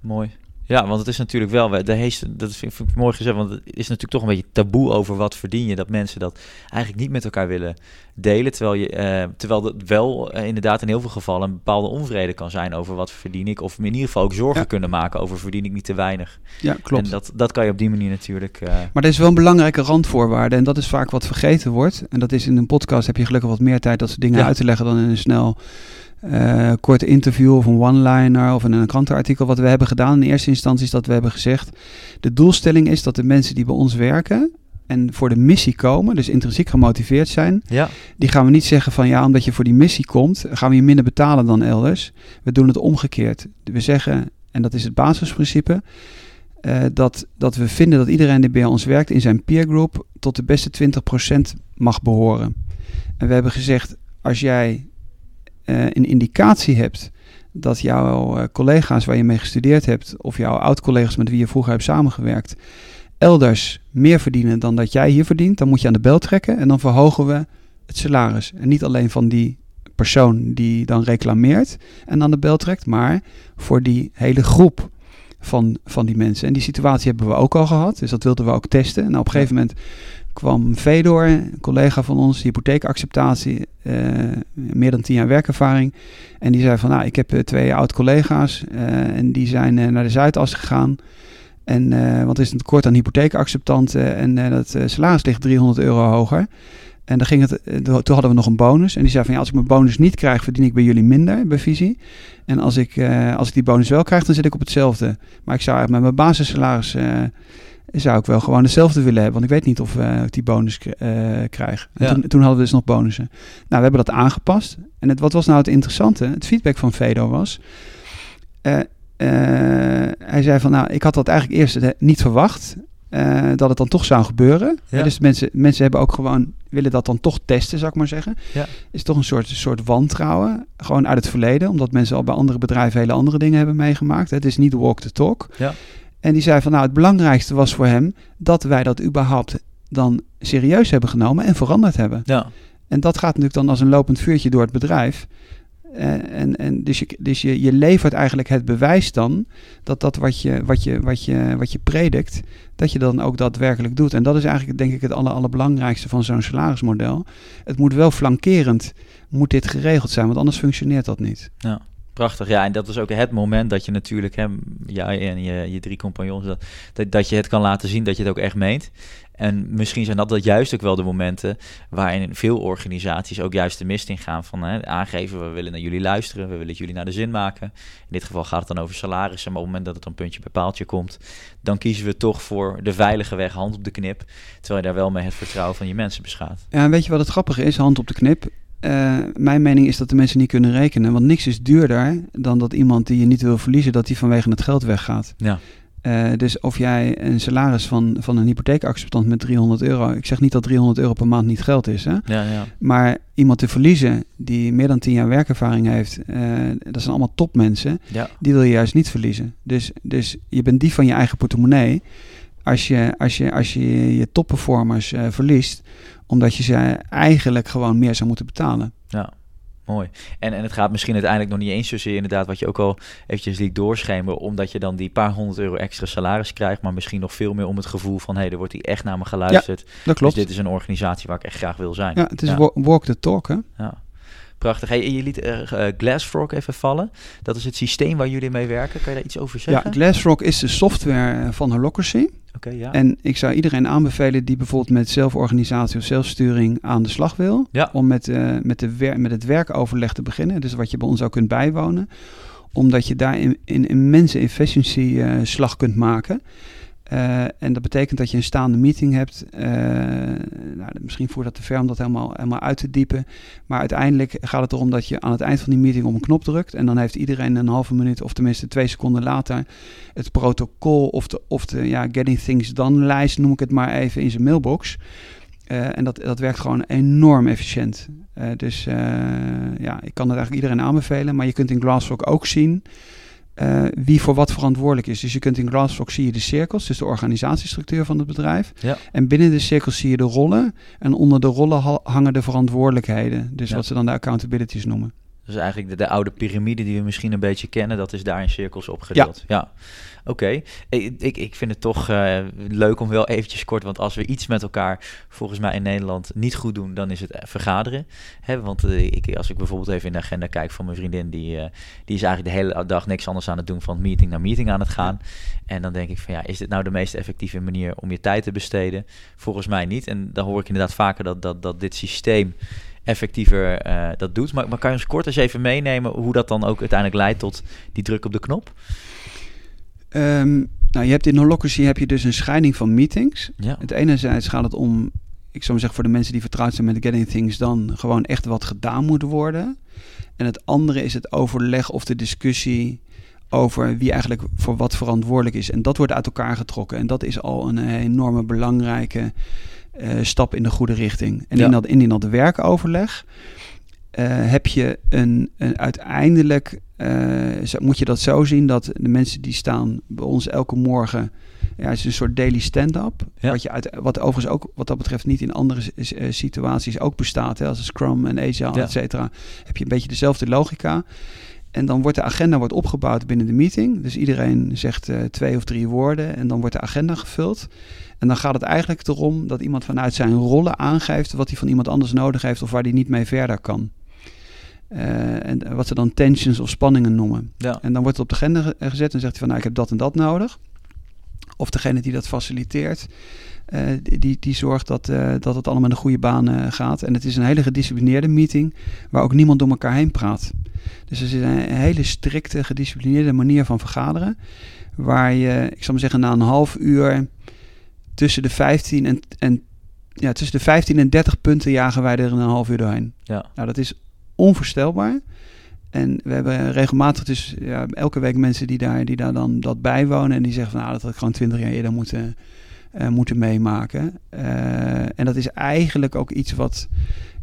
Mooi. Ja, want het is natuurlijk wel, de heeste, dat vind, ik mooi gezegd, want het is natuurlijk toch een beetje taboe over wat verdien je, dat mensen dat eigenlijk niet met elkaar willen delen, terwijl, je, uh, terwijl het wel uh, inderdaad in heel veel gevallen een bepaalde onvrede kan zijn over wat verdien ik, of in ieder geval ook zorgen Ja. kunnen maken over verdien ik niet te weinig. Ja, klopt. En dat, dat kan je op die manier natuurlijk... Uh, Maar er is wel een belangrijke randvoorwaarde en dat is vaak wat vergeten wordt. En dat is in een podcast heb je gelukkig wat meer tijd dat soort dingen Ja. uit te leggen dan in een snel uh, kort interview of een one-liner of een krantenartikel. Wat we hebben gedaan in eerste instantie is dat we hebben gezegd, de doelstelling is dat de mensen die bij ons werken, en voor de missie komen, dus intrinsiek gemotiveerd zijn, Ja, die gaan we niet zeggen van ja, omdat je voor die missie komt, gaan we je minder betalen dan elders. We doen het omgekeerd. We zeggen, en dat is het basisprincipe, eh, dat, dat we vinden dat iedereen die bij ons werkt in zijn peergroup tot de beste 20% mag behoren. En we hebben gezegd, als jij eh, een indicatie hebt dat jouw eh, collega's waar je mee gestudeerd hebt, of jouw oud-collega's met wie je vroeger hebt samengewerkt, elders meer verdienen dan dat jij hier verdient, dan moet je aan de bel trekken en dan verhogen we het salaris. En niet alleen van die persoon die dan reclameert en aan de bel trekt, maar voor die hele groep van, van die mensen. En die situatie hebben we ook al gehad, dus dat wilden we ook testen. En op een gegeven moment kwam Fedor, een collega van ons, hypotheekacceptatie, eh, meer dan tien jaar werkervaring. En die zei van, nou, ik heb eh, twee oud-collega's eh, en die zijn naar de Zuidas gegaan. En, er is een tekort aan hypotheekacceptanten en dat salaris ligt 300 euro hoger. En dan ging het, toen hadden we nog een bonus. En die zei van, ja, als ik mijn bonus niet krijg, verdien ik bij jullie minder, bij Visie. En als ik, als ik die bonus wel krijg, dan zit ik op hetzelfde. Maar ik zou eigenlijk met mijn basissalaris... zou ik wel gewoon hetzelfde willen hebben. Want ik weet niet of eh, ik die bonus k- eh, krijg. Ja. toen, toen hadden we dus nog bonussen. Nou, we hebben dat aangepast. En het, wat was nou het interessante? Het feedback van Fedo was... eh, eh, hij zei van, nou, ik had dat eigenlijk eerst niet verwacht... dat het dan toch zou gebeuren. Ja. Dus mensen, mensen hebben ook gewoon... willen dat dan toch testen, zou ik maar zeggen. Ja. Is toch een soort, soort wantrouwen. Gewoon uit het verleden. Omdat mensen al bij andere bedrijven hele andere dingen hebben meegemaakt. Het is niet walk the talk. Ja. En die zei van, nou, het belangrijkste was voor hem... dat wij dat überhaupt dan serieus hebben genomen en veranderd hebben. ja, En dat gaat natuurlijk dan als een lopend vuurtje door het bedrijf. Eh, en, en dus je, dus je, je levert eigenlijk het bewijs dan dat dat wat je, wat, je, wat, je, wat je predikt, dat je dan ook daadwerkelijk doet. En dat is eigenlijk denk ik het aller, allerbelangrijkste van zo'n salarismodel. Het moet wel flankerend, moet dit geregeld zijn, want anders functioneert dat niet. Prachtig. Ja, en dat is ook het moment dat je natuurlijk, hè, jij en je, je drie compagnons, dat, dat, je het kan laten zien dat je het ook echt meent. En misschien zijn dat, dat juist ook wel de momenten waarin veel organisaties ook juist de mist in gaan van hè, aangeven, we willen naar jullie luisteren, we willen jullie naar de zin maken. In dit geval gaat het dan over salarissen, maar op het moment dat het dan puntje bij paaltje komt, dan kiezen we toch voor de veilige weg, hand op de knip, terwijl je daar wel mee het vertrouwen van je mensen beschaadt. Ja, en weet je wat het grappige is? Hand op de knip. Eh, mijn mening is dat de mensen niet kunnen rekenen. Want niks is duurder dan dat iemand die je niet wil verliezen, dat die vanwege het geld weggaat. Ja. Eh, dus of jij een salaris van, van een hypotheekacceptant met 300 euro. Ik zeg niet dat 300 euro per maand niet geld is. Hè? Ja, ja. Maar iemand te verliezen die meer dan 10 jaar werkervaring heeft. eh, dat zijn allemaal topmensen. ja. Die wil je juist niet verliezen. Dus, dus je bent die van je eigen portemonnee. Als je als je, als je, je topperformers verliest. Omdat je ze eigenlijk gewoon meer zou moeten betalen. Ja, mooi. En, en het gaat misschien uiteindelijk nog niet eens zozeer inderdaad wat je ook al eventjes liet doorschemeren, omdat je dan die paar honderd euro extra salaris krijgt, maar misschien nog veel meer om het gevoel van, hé, hey, er wordt hier echt naar me geluisterd. Dat klopt. Dus dit is een organisatie waar ik echt graag wil zijn. ja, het is ja. wa- walk the talk. Hè? Ja. Prachtig. Hey, je liet eh, eh, Glassfrog even vallen. Dat is het systeem waar jullie mee werken. Kan je daar iets over Ja, zeggen? Glassrock is de software eh, van Holocracy. Oké, ja. En ik zou iedereen aanbevelen die bijvoorbeeld met zelforganisatie of zelfsturing aan de slag wil. Ja. Om met, eh, met, de wer- met het werkoverleg te beginnen. Dus wat je bij ons ook kunt bijwonen. Omdat je daar in, in immense efficiency eh, slag kunt maken. Eh, en dat betekent dat je een staande meeting hebt. Eh, nou, misschien voert dat te ver om dat helemaal, helemaal uit te diepen. Maar uiteindelijk gaat het erom dat je aan het eind van die meeting op een knop drukt. En dan heeft iedereen een halve minuut, of tenminste twee seconden later, het protocol of de, of de ja, Getting Things Done lijst, noem ik het maar even, in zijn mailbox. Eh, en dat, dat werkt gewoon enorm efficiënt. Dus ja, ik kan het eigenlijk iedereen aanbevelen. Maar je kunt in Glassrock ook zien eh, wie voor wat verantwoordelijk is. Dus je kunt in Glassrock zie je de cirkels, dus de organisatiestructuur van het bedrijf. Ja. En binnen de cirkels zie je de rollen. En onder de rollen ha- hangen de verantwoordelijkheden. Dus Ja. wat ze dan de accountabilities noemen. Dus eigenlijk de, de oude piramide die we misschien een beetje kennen, dat is daar in cirkels opgedeeld. Ja. Oké. Ik, ik, ik vind het toch eh, leuk om wel eventjes kort, want als we iets met elkaar volgens mij in Nederland niet goed doen, dan is het eh, vergaderen. Hè, want eh, ik, als ik bijvoorbeeld even in de agenda kijk van mijn vriendin, die, die is eigenlijk de hele dag niks anders aan het doen, van meeting naar meeting aan het gaan. En dan denk ik van ja, is dit nou de meest effectieve manier om je tijd te besteden? Volgens mij niet. En dan hoor ik inderdaad vaker dat, dat, dat dit systeem effectiever dat doet. Maar, maar kan je ons kort eens even meenemen hoe dat dan ook uiteindelijk leidt tot die druk op de knop? Ehm, Nou, je hebt in Holocracy heb je dus een scheiding van meetings. Ja. Het enerzijds gaat het om, ik zou maar zeggen voor de mensen die vertrouwd zijn met Getting Things, dan gewoon echt wat gedaan moet worden. En het andere is het overleg of de discussie over wie eigenlijk voor wat verantwoordelijk is. En dat wordt uit elkaar getrokken. En dat is al een enorme belangrijke eh, stap in de goede richting. En Ja. in, dat, in dat werkoverleg heb je een, een uiteindelijk, eh, zo- moet je dat zo zien dat de mensen die staan bij ons elke morgen, ja, het is een soort daily stand-up. Ja. Wat, je uit, wat overigens ook wat dat betreft niet in andere eh, situaties ook bestaat. Hè, als Scrum en Agile, Ja. et cetera, heb je een beetje dezelfde logica. En dan wordt de agenda wordt opgebouwd binnen de meeting. Dus iedereen zegt eh, twee of drie woorden en dan wordt de agenda gevuld. En dan gaat het eigenlijk erom dat iemand vanuit zijn rollen aangeeft wat hij van iemand anders nodig heeft of waar hij niet mee verder kan. Eh, en wat ze dan tensions of spanningen noemen. Ja. En dan wordt het op de agenda ge- gezet en zegt hij van nou ik heb dat en dat nodig. Of degene die dat faciliteert, eh, die- die, zorgt dat, eh, dat het allemaal in de goede baan gaat. En het is een hele gedisciplineerde meeting waar ook niemand door elkaar heen praat. Dus er is een hele strikte, gedisciplineerde manier van vergaderen. Waar je, ik zal maar zeggen, na een half uur tussen de 15 en, en, ja, tussen de 15 en 30 punten jagen wij er een half uur doorheen. Ja. Nou, dat is onvoorstelbaar. En we hebben regelmatig dus ja, elke week mensen die daar, die daar dan dat bijwonen. En die zeggen van nou, dat had ik gewoon twintig jaar eerder moeten, eh, moeten meemaken. Eh, en dat is eigenlijk ook iets wat,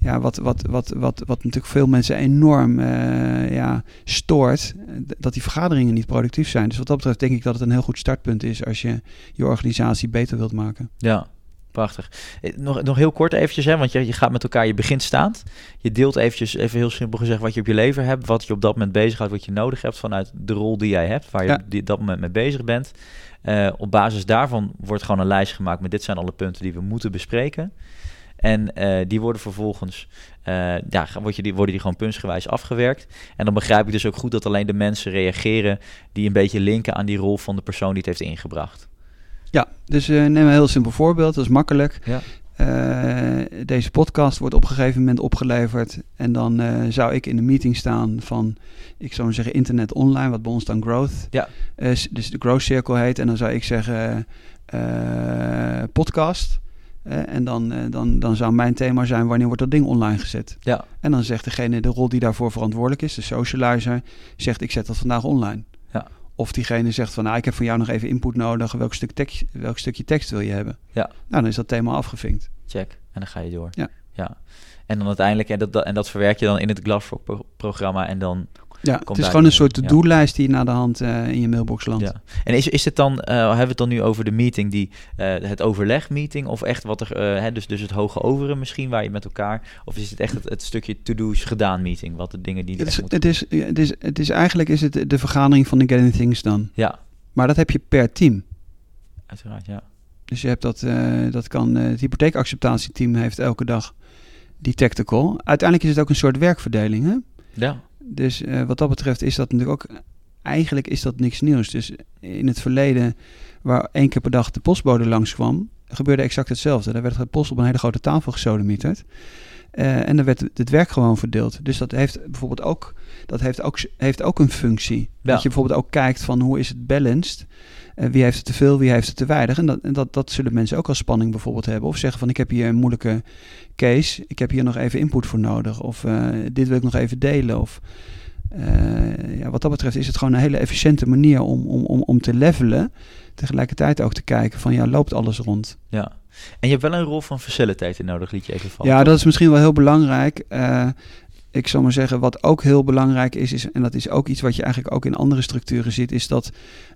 ja, wat, wat, wat, wat, wat natuurlijk veel mensen enorm eh, ja, stoort. eh, Dat die vergaderingen niet productief zijn. Dus wat dat betreft denk ik dat het een heel goed startpunt is als je je organisatie beter wilt maken. Ja, prachtig. Eh, Nog, nog heel kort eventjes, hè, want je, je gaat met elkaar, je begint staand. Je deelt eventjes, even heel simpel gezegd, wat je op je lever hebt, wat je op dat moment bezighoudt, wat je nodig hebt vanuit de rol die jij hebt, waar je Ja. op die, dat moment mee bezig bent. Op basis daarvan wordt gewoon een lijst gemaakt met dit zijn alle punten die we moeten bespreken. En eh, die worden vervolgens, eh, ja, word je die, worden die gewoon puntsgewijs afgewerkt. En dan begrijp ik dus ook goed dat alleen de mensen reageren die een beetje linken aan die rol van de persoon die het heeft ingebracht. Ja, dus eh, neem een heel simpel voorbeeld, dat is makkelijk. Ja. Deze podcast wordt op een gegeven moment opgeleverd. En dan zou ik in de meeting staan van, ik zou zeggen, internet online, wat bij ons dan growth. Ja. dus de growth circle heet. En dan zou ik zeggen podcast. Eh, en dan, eh, dan, dan zou mijn thema zijn, wanneer wordt dat ding online gezet? Ja, En dan zegt degene, de rol die daarvoor verantwoordelijk is, de socializer, zegt ik zet dat vandaag online. Ja. Of diegene zegt van, nou, ik heb van jou nog even input nodig. Welk, stuk tekst, welk stukje tekst wil je hebben? Ja. Nou, dan is dat thema afgevinkt. check. En dan ga je door. Ja. ja. En dan uiteindelijk, en dat, dat, en dat verwerk je dan in het Glassrock-programma en dan... Ja, het is gewoon een soort to-do-lijst die je naar de hand eh, in je mailbox landt. Ja. En is, is het dan, eh, hebben we het dan nu over de meeting, die, eh, het overlegmeeting, of echt wat er, hè, dus, dus het hoge overen misschien, waar je met elkaar, of is het echt het, het stukje to-do's gedaan meeting, wat de dingen die er Het, is, het, is, het, is, het is eigenlijk is het de vergadering van de Getting Things dan. Ja, Maar dat heb je per team. uiteraard, ja. Dus je hebt dat, dat kan, het hypotheekacceptatieteam heeft elke dag die tactical. Uiteindelijk is het ook een soort werkverdeling. Hè? Ja, Dus eh, wat dat betreft is dat natuurlijk ook, eigenlijk is dat niks nieuws. Dus in het verleden, waar één keer per dag de postbode langskwam, gebeurde exact hetzelfde. Daar werd de post op een hele grote tafel gesodemieterd. Eh, en dan werd het werk gewoon verdeeld. Dus dat heeft bijvoorbeeld ook, dat heeft ook, heeft ook een functie. Dat je bijvoorbeeld ook kijkt van hoe is het balanced. Eh, wie heeft het te veel, wie heeft het te weinig. En, dat, en dat, dat zullen mensen ook als spanning bijvoorbeeld hebben. Of zeggen van ik heb hier een moeilijke case. Ik heb hier nog even input voor nodig. Of eh, dit wil ik nog even delen. Of, eh, ja, wat dat betreft is het gewoon een hele efficiënte manier om, om, om, om te levelen. Tegelijkertijd ook te kijken van ja, loopt alles rond. ja. En je hebt wel een rol van facilitator nodig, liet je even vallen. Ja, dat is misschien wel heel belangrijk. Ik zal maar zeggen, wat ook heel belangrijk is, is, en dat is ook iets wat je eigenlijk ook in andere structuren ziet, is dat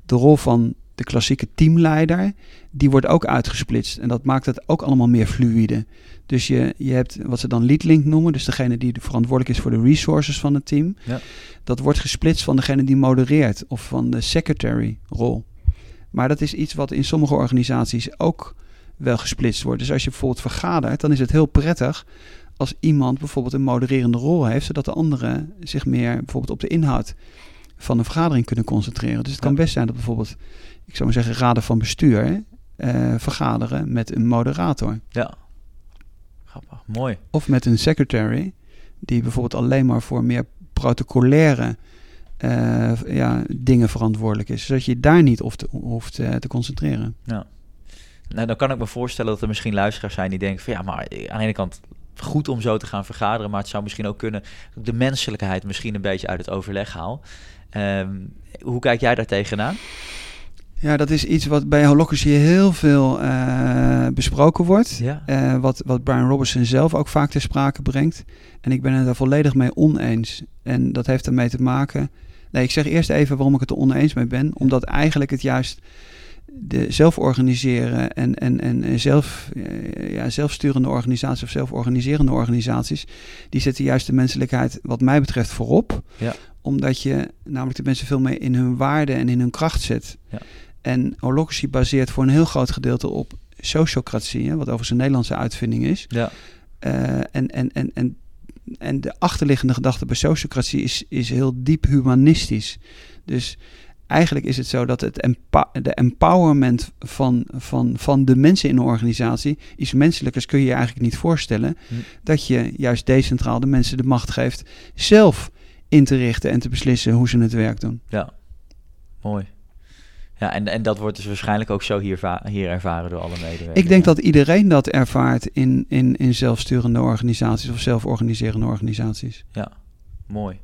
de rol van de klassieke teamleider, die wordt ook uitgesplitst. En dat maakt het ook allemaal meer fluïde. Dus je, je hebt wat ze dan lead link noemen, dus degene die verantwoordelijk is voor de resources van het team. Ja. Dat wordt gesplitst van degene die modereert of van de secretary rol. Maar dat is iets wat in sommige organisaties ook wel gesplitst wordt. Dus als je bijvoorbeeld vergadert, dan is het heel prettig als iemand bijvoorbeeld een modererende rol heeft, zodat de anderen zich meer bijvoorbeeld op de inhoud van een vergadering kunnen concentreren. Dus het kan best zijn dat bijvoorbeeld, ik zou maar zeggen, raden van bestuur eh, vergaderen met een moderator. Ja. Grappig, mooi. Of met een secretary, die bijvoorbeeld alleen maar voor meer protocolaire eh, ja, dingen verantwoordelijk is. Zodat je daar niet hoeft, hoeft eh, te concentreren. Ja. Nou, dan kan ik me voorstellen dat er misschien luisteraars zijn die denken van ja, maar aan de ene kant goed om zo te gaan vergaderen, maar het zou misschien ook kunnen de menselijkheid misschien een beetje uit het overleg haal. Ehm, hoe kijk jij daar tegenaan? Ja, dat is iets wat bij Holocracy heel veel eh, besproken wordt. Ja. Eh, wat, wat Brian Robertson zelf ook vaak ter sprake brengt. En ik ben het daar volledig mee oneens. En dat heeft ermee te maken. Nee, ik zeg eerst even waarom ik het er oneens mee ben. Omdat eigenlijk het juist de zelf organiseren en, en, en zelf, eh, ja, zelfsturende organisaties of zelforganiserende organisaties, die zetten juist de menselijkheid, wat mij betreft, voorop. Ja. Omdat je namelijk de mensen veel meer in hun waarde en in hun kracht zet. Ja. En holocracy baseert voor een heel groot gedeelte op sociocratie, hè, wat overigens een Nederlandse uitvinding is. Ja. Uh, en, en, en, en, en de achterliggende gedachte bij sociocratie is, is heel diep humanistisch. Dus eigenlijk is het zo dat het empa de empowerment van, van, van de mensen in een organisatie iets menselijkers kun je je eigenlijk niet voorstellen. Hm. Dat je juist decentraal de mensen de macht geeft zelf in te richten en te beslissen hoe ze het werk doen. Ja, mooi. Ja, en, en dat wordt dus waarschijnlijk ook zo hier, hier ervaren door alle medewerkers. Ik denk dat iedereen dat ervaart in, in, in zelfsturende organisaties of zelforganiserende organisaties. Ja, mooi.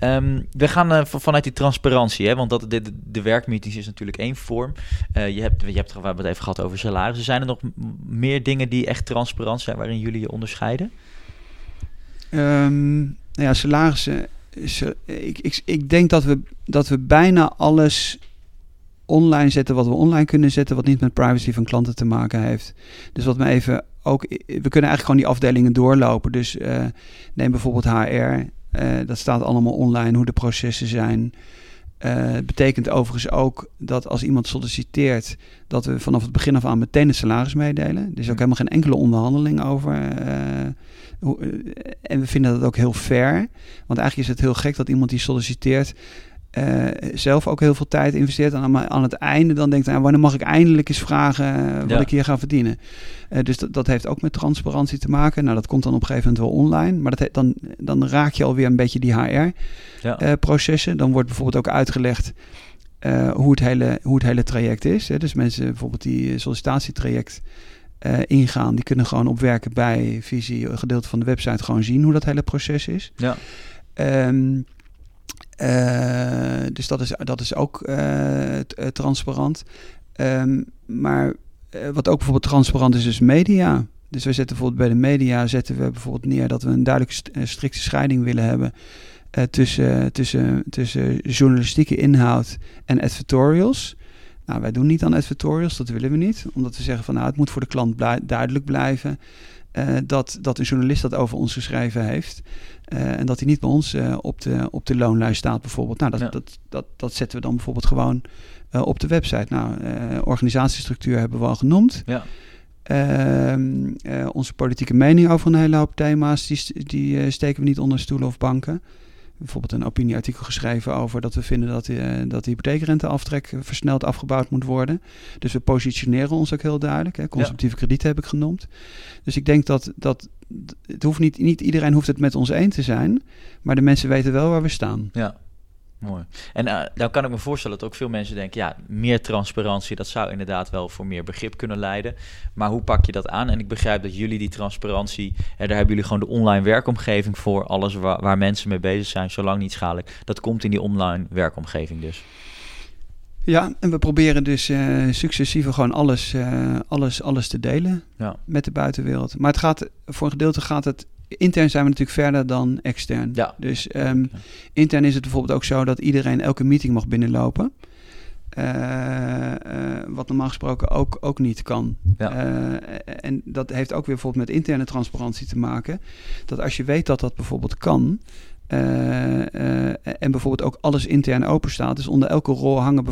Um, we gaan uh, vanuit die transparantie, hè, want dat, de, de werkmeetings is natuurlijk één vorm. Uh, je hebt, je hebt we hebben het even gehad over salarissen. Zijn er nog meer dingen die echt transparant zijn waarin jullie je onderscheiden? Um, nou ja, salarissen. Ik, ik, ik denk dat we, dat we bijna alles online zetten wat we online kunnen zetten, wat niet met privacy van klanten te maken heeft. Dus wat me even ook, we kunnen eigenlijk gewoon die afdelingen doorlopen. Dus neem bijvoorbeeld HR. Uh, dat staat allemaal online, hoe de processen zijn. Uh, het betekent overigens ook dat als iemand solliciteert, dat we vanaf het begin af aan meteen het salaris meedelen. Er is ook helemaal geen enkele onderhandeling over. Hoe, en we vinden dat ook heel fair. Want eigenlijk is het heel gek dat iemand die solliciteert. Uh, zelf ook heel veel tijd investeert. En aan, aan het einde dan denkt, nou, wanneer mag ik eindelijk eens vragen wat Ja. ik hier ga verdienen. Uh, dus dat, dat heeft ook met transparantie te maken. Nou, dat komt dan op een gegeven moment wel online. Maar dat dan, dan raak je alweer een beetje die Ja. HR-processen. dan wordt bijvoorbeeld ook uitgelegd hoe, het hele, hoe het hele traject is. Hè. Dus mensen bijvoorbeeld die sollicitatietraject uh, ingaan, die kunnen gewoon op werken bij visie, een gedeelte van de website, gewoon zien hoe dat hele proces is. Ja. Um, uh, dus dat is, dat is ook uh, transparant. Um, maar wat ook bijvoorbeeld transparant is, is media. Dus wij zetten bijvoorbeeld bij de media zetten we bijvoorbeeld neer dat we een eh, strikte scheiding willen hebben tussen, tussen, tussen journalistieke inhoud en advertorials. Nou, wij doen niet aan advertorials, dat willen we niet. Omdat we zeggen van nou, het moet voor de klant duidelijk blijven uh, dat, dat een journalist dat over ons geschreven heeft. Uh, en dat hij niet bij ons uh, op, de, op de loonlijst staat bijvoorbeeld. Nou, dat, ja. dat, dat, dat zetten we dan bijvoorbeeld gewoon op de website. Nou, organisatiestructuur hebben we al genoemd. Ja. Ehm, onze politieke mening over een hele hoop thema's, die, die steken we niet onder stoelen of banken. Bijvoorbeeld een opinieartikel geschreven over dat we vinden dat, uh, dat de hypotheekrenteaftrek versneld afgebouwd moet worden. Dus we positioneren ons ook heel duidelijk. Hè. Consumptieve ja. kredieten heb ik genoemd. Dus ik denk dat, dat het hoeft niet, niet iedereen hoeft het met ons eens te zijn, maar de mensen weten wel waar we staan. Ja, mooi. En uh, dan kan ik me voorstellen dat ook veel mensen denken, ja, meer transparantie, dat zou inderdaad wel voor meer begrip kunnen leiden. Maar hoe pak je dat aan? En ik begrijp dat jullie die transparantie, hè, daar hebben jullie gewoon de online werkomgeving voor, alles waar, waar mensen mee bezig zijn, zolang niet schadelijk. Dat komt in die online werkomgeving dus. Ja, en we proberen dus uh, successief gewoon alles, uh, alles, alles te delen ja. met de buitenwereld. Maar het gaat, voor een gedeelte gaat het intern zijn we natuurlijk verder dan extern. Ja. Dus um, okay. intern is het bijvoorbeeld ook zo dat iedereen elke meeting mag binnenlopen. Uh, uh, wat normaal gesproken ook, ook niet kan. Ja. Uh, en dat heeft ook weer bijvoorbeeld met interne transparantie te maken. Dat als je weet dat dat bijvoorbeeld kan. en bijvoorbeeld ook alles intern open staat. Dus onder elke rol hangen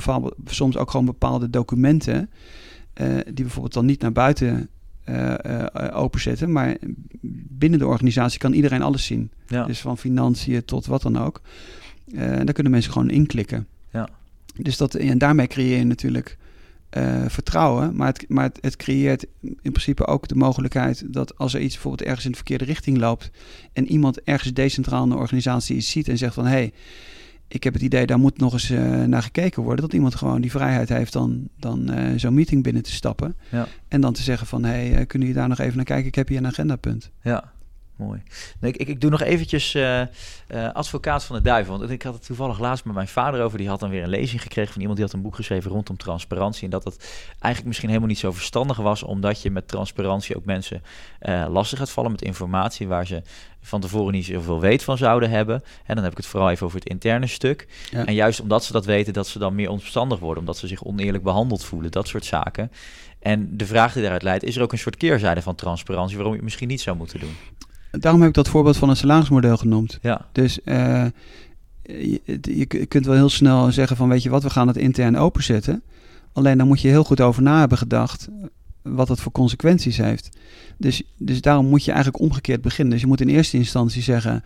soms ook gewoon bepaalde documenten. die bijvoorbeeld dan niet naar buiten uh, uh, openzetten. Maar binnen de organisatie kan iedereen alles zien. Ja. Dus van financiën tot wat dan ook. Uh, daar kunnen mensen gewoon inklikken. Ja. Dus dat, en daarmee creëer je natuurlijk vertrouwen. Maar, het, maar het, het, creëert in principe ook de mogelijkheid dat als er iets bijvoorbeeld ergens in de verkeerde richting loopt. en iemand ergens decentraal in de organisatie iets ziet en zegt van hé. Hey, ik heb het idee, daar moet nog eens eh, naar gekeken worden. Dat iemand gewoon die vrijheid heeft dan, dan eh, zo'n meeting binnen te stappen. Ja. En dan te zeggen van, hé, hey, eh, kunnen jullie daar nog even naar kijken? Ik heb hier een agendapunt. Ja, mooi. Nee, ik, ik, doe nog eventjes eh, eh, advocaat van de duivel. Want ik had het toevallig laatst met mijn vader over. Die had dan weer een lezing gekregen van iemand die had een boek geschreven rondom transparantie. En dat het eigenlijk misschien helemaal niet zo verstandig was, omdat je met transparantie ook mensen eh, lastig gaat vallen met informatie waar ze van tevoren niet zoveel weet van zouden hebben. En dan heb ik het vooral even over het interne stuk. Ja. En juist omdat ze dat weten, dat ze dan meer onverstandig worden, omdat ze zich oneerlijk behandeld voelen, dat soort zaken. En de vraag die daaruit leidt, is er ook een soort keerzijde van transparantie waarom je het misschien niet zou moeten doen? Daarom heb ik dat voorbeeld van een salarismodel genoemd. Ja, Dus eh, je, kunt wel heel snel zeggen van, weet je wat, we gaan het intern openzetten. Alleen dan moet je heel goed over na hebben gedacht wat dat voor consequenties heeft. Dus, dus daarom moet je eigenlijk omgekeerd beginnen. Dus je moet in eerste instantie zeggen,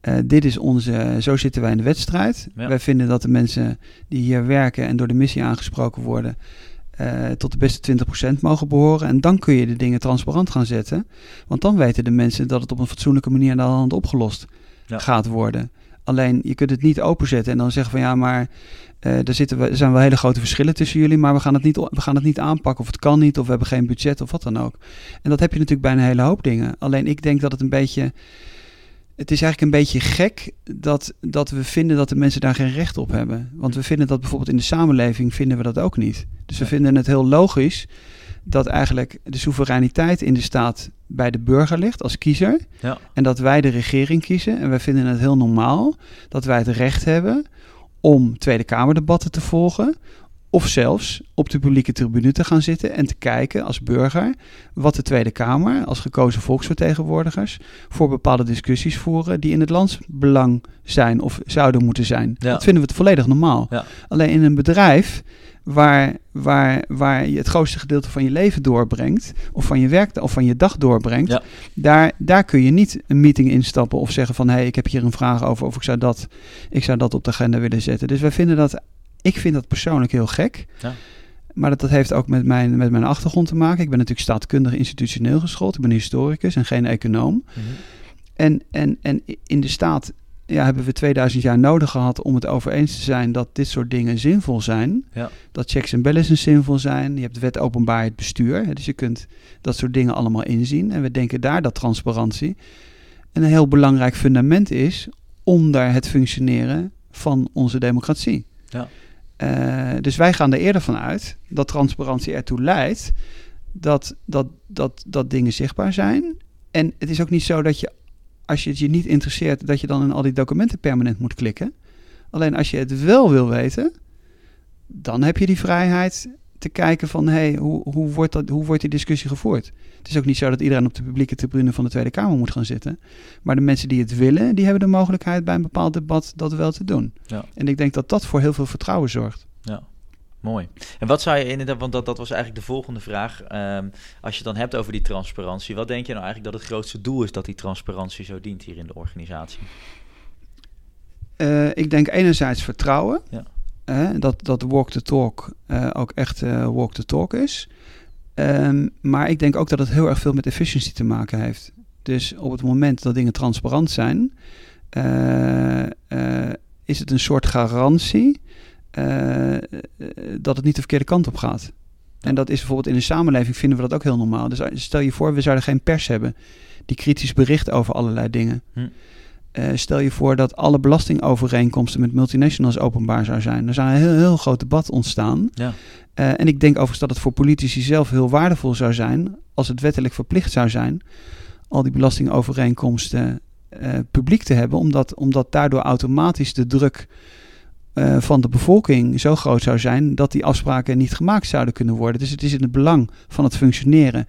eh, dit is onze, zo zitten wij in de wedstrijd. Ja. Wij vinden dat de mensen die hier werken en door de missie aangesproken worden, eh, tot de beste 20% mogen behoren. En dan kun je de dingen transparant gaan zetten. Want dan weten de mensen dat het op een fatsoenlijke manier aan de hand opgelost Ja. gaat worden. Alleen je kunt het niet openzetten en dan zeggen van ja, maar eh, er, zitten, we- er zijn wel hele grote verschillen tussen jullie, maar we gaan, het niet, we gaan het niet aanpakken of het kan niet of we hebben geen budget of wat dan ook. En dat heb je natuurlijk bij een hele hoop dingen. Alleen ik denk dat het een beetje, het is eigenlijk een beetje gek dat, dat we vinden dat de mensen daar geen recht op hebben. Want we vinden dat bijvoorbeeld in de samenleving vinden we dat ook niet. Dus we vinden het heel logisch dat eigenlijk de soevereiniteit in de staat bij de burger ligt als kiezer. ja, En dat wij de regering kiezen. En wij vinden het heel normaal dat wij het recht hebben om Tweede Kamerdebatten te volgen. Of zelfs op de publieke tribune te gaan zitten en te kijken als burger wat de Tweede Kamer als gekozen volksvertegenwoordigers voor bepaalde discussies voeren die in het landsbelang zijn of zouden moeten zijn. Ja. Dat vinden we het volledig normaal. Ja. Alleen in een bedrijf waar, waar, waar je het grootste gedeelte van je leven doorbrengt, of van je werk of van je dag doorbrengt, Ja. daar, daar kun je niet een meeting instappen of zeggen van hé, hey, ik heb hier een vraag over of ik zou dat, ik zou dat op de agenda willen zetten. Dus wij vinden dat, ik vind dat persoonlijk heel gek. Ja. Maar dat, dat heeft ook met mijn, met mijn achtergrond te maken. Ik ben natuurlijk staatkundig institutioneel geschoold. Ik ben historicus en geen econoom. Mhm. En, en, en in de staat ja, hebben we 2000 jaar nodig gehad om het over eens te zijn dat dit soort dingen zinvol zijn. Ja. Dat checks en balances zinvol zijn. Je hebt de wet openbaarheid bestuur. Dus je kunt dat soort dingen allemaal inzien. En we denken daar dat transparantie een heel belangrijk fundament is onder het functioneren van onze democratie. Ja. Eh, dus wij gaan er eerder van uit dat transparantie ertoe leidt dat, dat, dat, dat dingen zichtbaar zijn. En het is ook niet zo dat je, als je het je niet interesseert, dat je dan in al die documenten permanent moet klikken. Alleen als je het wel wil weten, dan heb je die vrijheid te kijken van, hey, hoe, hoe, wordt dat, hoe wordt die discussie gevoerd? Het is ook niet zo dat iedereen op de publieke tribune van de Tweede Kamer moet gaan zitten. Maar de mensen die het willen, die hebben de mogelijkheid bij een bepaald debat dat wel te doen. Ja. En ik denk dat dat voor heel veel vertrouwen zorgt. Ja, mooi. En wat zou je inderdaad, want dat, dat was eigenlijk de volgende vraag. Ehm, als je het dan hebt over die transparantie, wat denk je nou eigenlijk dat het grootste doel is dat die transparantie zo dient hier in de organisatie? Eh, ik denk enerzijds vertrouwen. Ja. Hè, dat, dat walk the talk eh, ook echt eh, walk the talk is. Ehm, maar ik denk ook dat het heel erg veel met efficiency te maken heeft. Dus op het moment dat dingen transparant zijn, eh, is het een soort garantie dat het niet de verkeerde kant op gaat. En dat is bijvoorbeeld in de samenleving vinden we dat ook heel normaal. Dus stel je voor, we zouden geen pers hebben die kritisch bericht over allerlei dingen. Hm. Eh, stel je voor dat alle belastingovereenkomsten met multinationals openbaar zou zijn. Er zou een heel, heel groot debat ontstaan. Ja. Eh, en ik denk overigens dat het voor politici zelf heel waardevol zou zijn als het wettelijk verplicht zou zijn al die belastingovereenkomsten eh, publiek te hebben, omdat, omdat daardoor automatisch de druk van de bevolking zo groot zou zijn dat die afspraken niet gemaakt zouden kunnen worden. Dus het is in het belang van het functioneren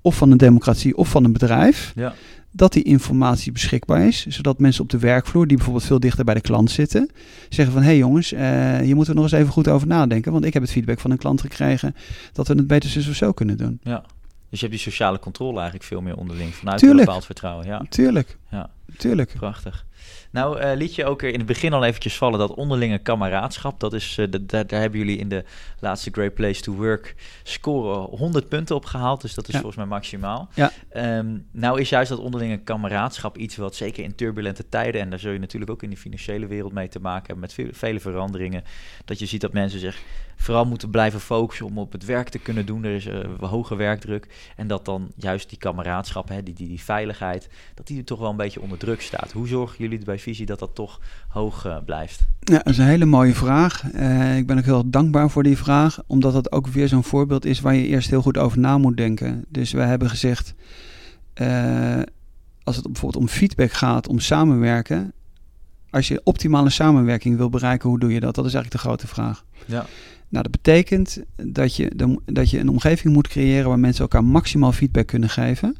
of van een democratie of van een bedrijf Ja. Dat die informatie beschikbaar is, zodat mensen op de werkvloer, die bijvoorbeeld veel dichter bij de klant zitten, zeggen van hé hey jongens, eh hier moeten we nog eens even goed over nadenken, want ik heb het feedback van een klant gekregen dat we het beter zus of zo kunnen doen. ja. Dus je hebt die sociale controle eigenlijk veel meer onderling vanuit Tuurlijk. een bepaald vertrouwen. Ja, Tuurlijk. ja. Tuurlijk. Prachtig. Nou, eh, liet je ook er in het begin al eventjes vallen dat onderlinge kameraadschap. Dat is, eh, de- daar, daar hebben jullie in de laatste Great Place to Work score 100 punten op gehaald. Dus dat is Ja. volgens mij maximaal. Ja. Ehm, nou is juist dat onderlinge kameraadschap iets wat zeker in turbulente tijden... en daar zul je natuurlijk ook in de financiële wereld mee te maken hebben... met veel- vele veranderingen. Dat je ziet dat mensen zich vooral moeten blijven focussen om op het werk te kunnen doen. Er is eh, hoge werkdruk. En dat dan juist die kameraadschap, hè, die, die, die veiligheid... dat die toch wel een beetje onder druk staat. Hoe zorgen jullie bij Visie dat dat toch hoog eh, blijft? Ja, dat is een hele mooie vraag. Eh, ik ben ook heel dankbaar voor die vraag, omdat dat ook weer zo'n voorbeeld is waar je eerst heel goed over na moet denken. Dus wij hebben gezegd, eh, als het bijvoorbeeld om feedback gaat, om samenwerken, als je optimale samenwerking wil bereiken, hoe doe je dat? Dat is eigenlijk de grote vraag. Ja. Nou, dat betekent dat je, dat je een omgeving moet creëren waar mensen elkaar maximaal feedback kunnen geven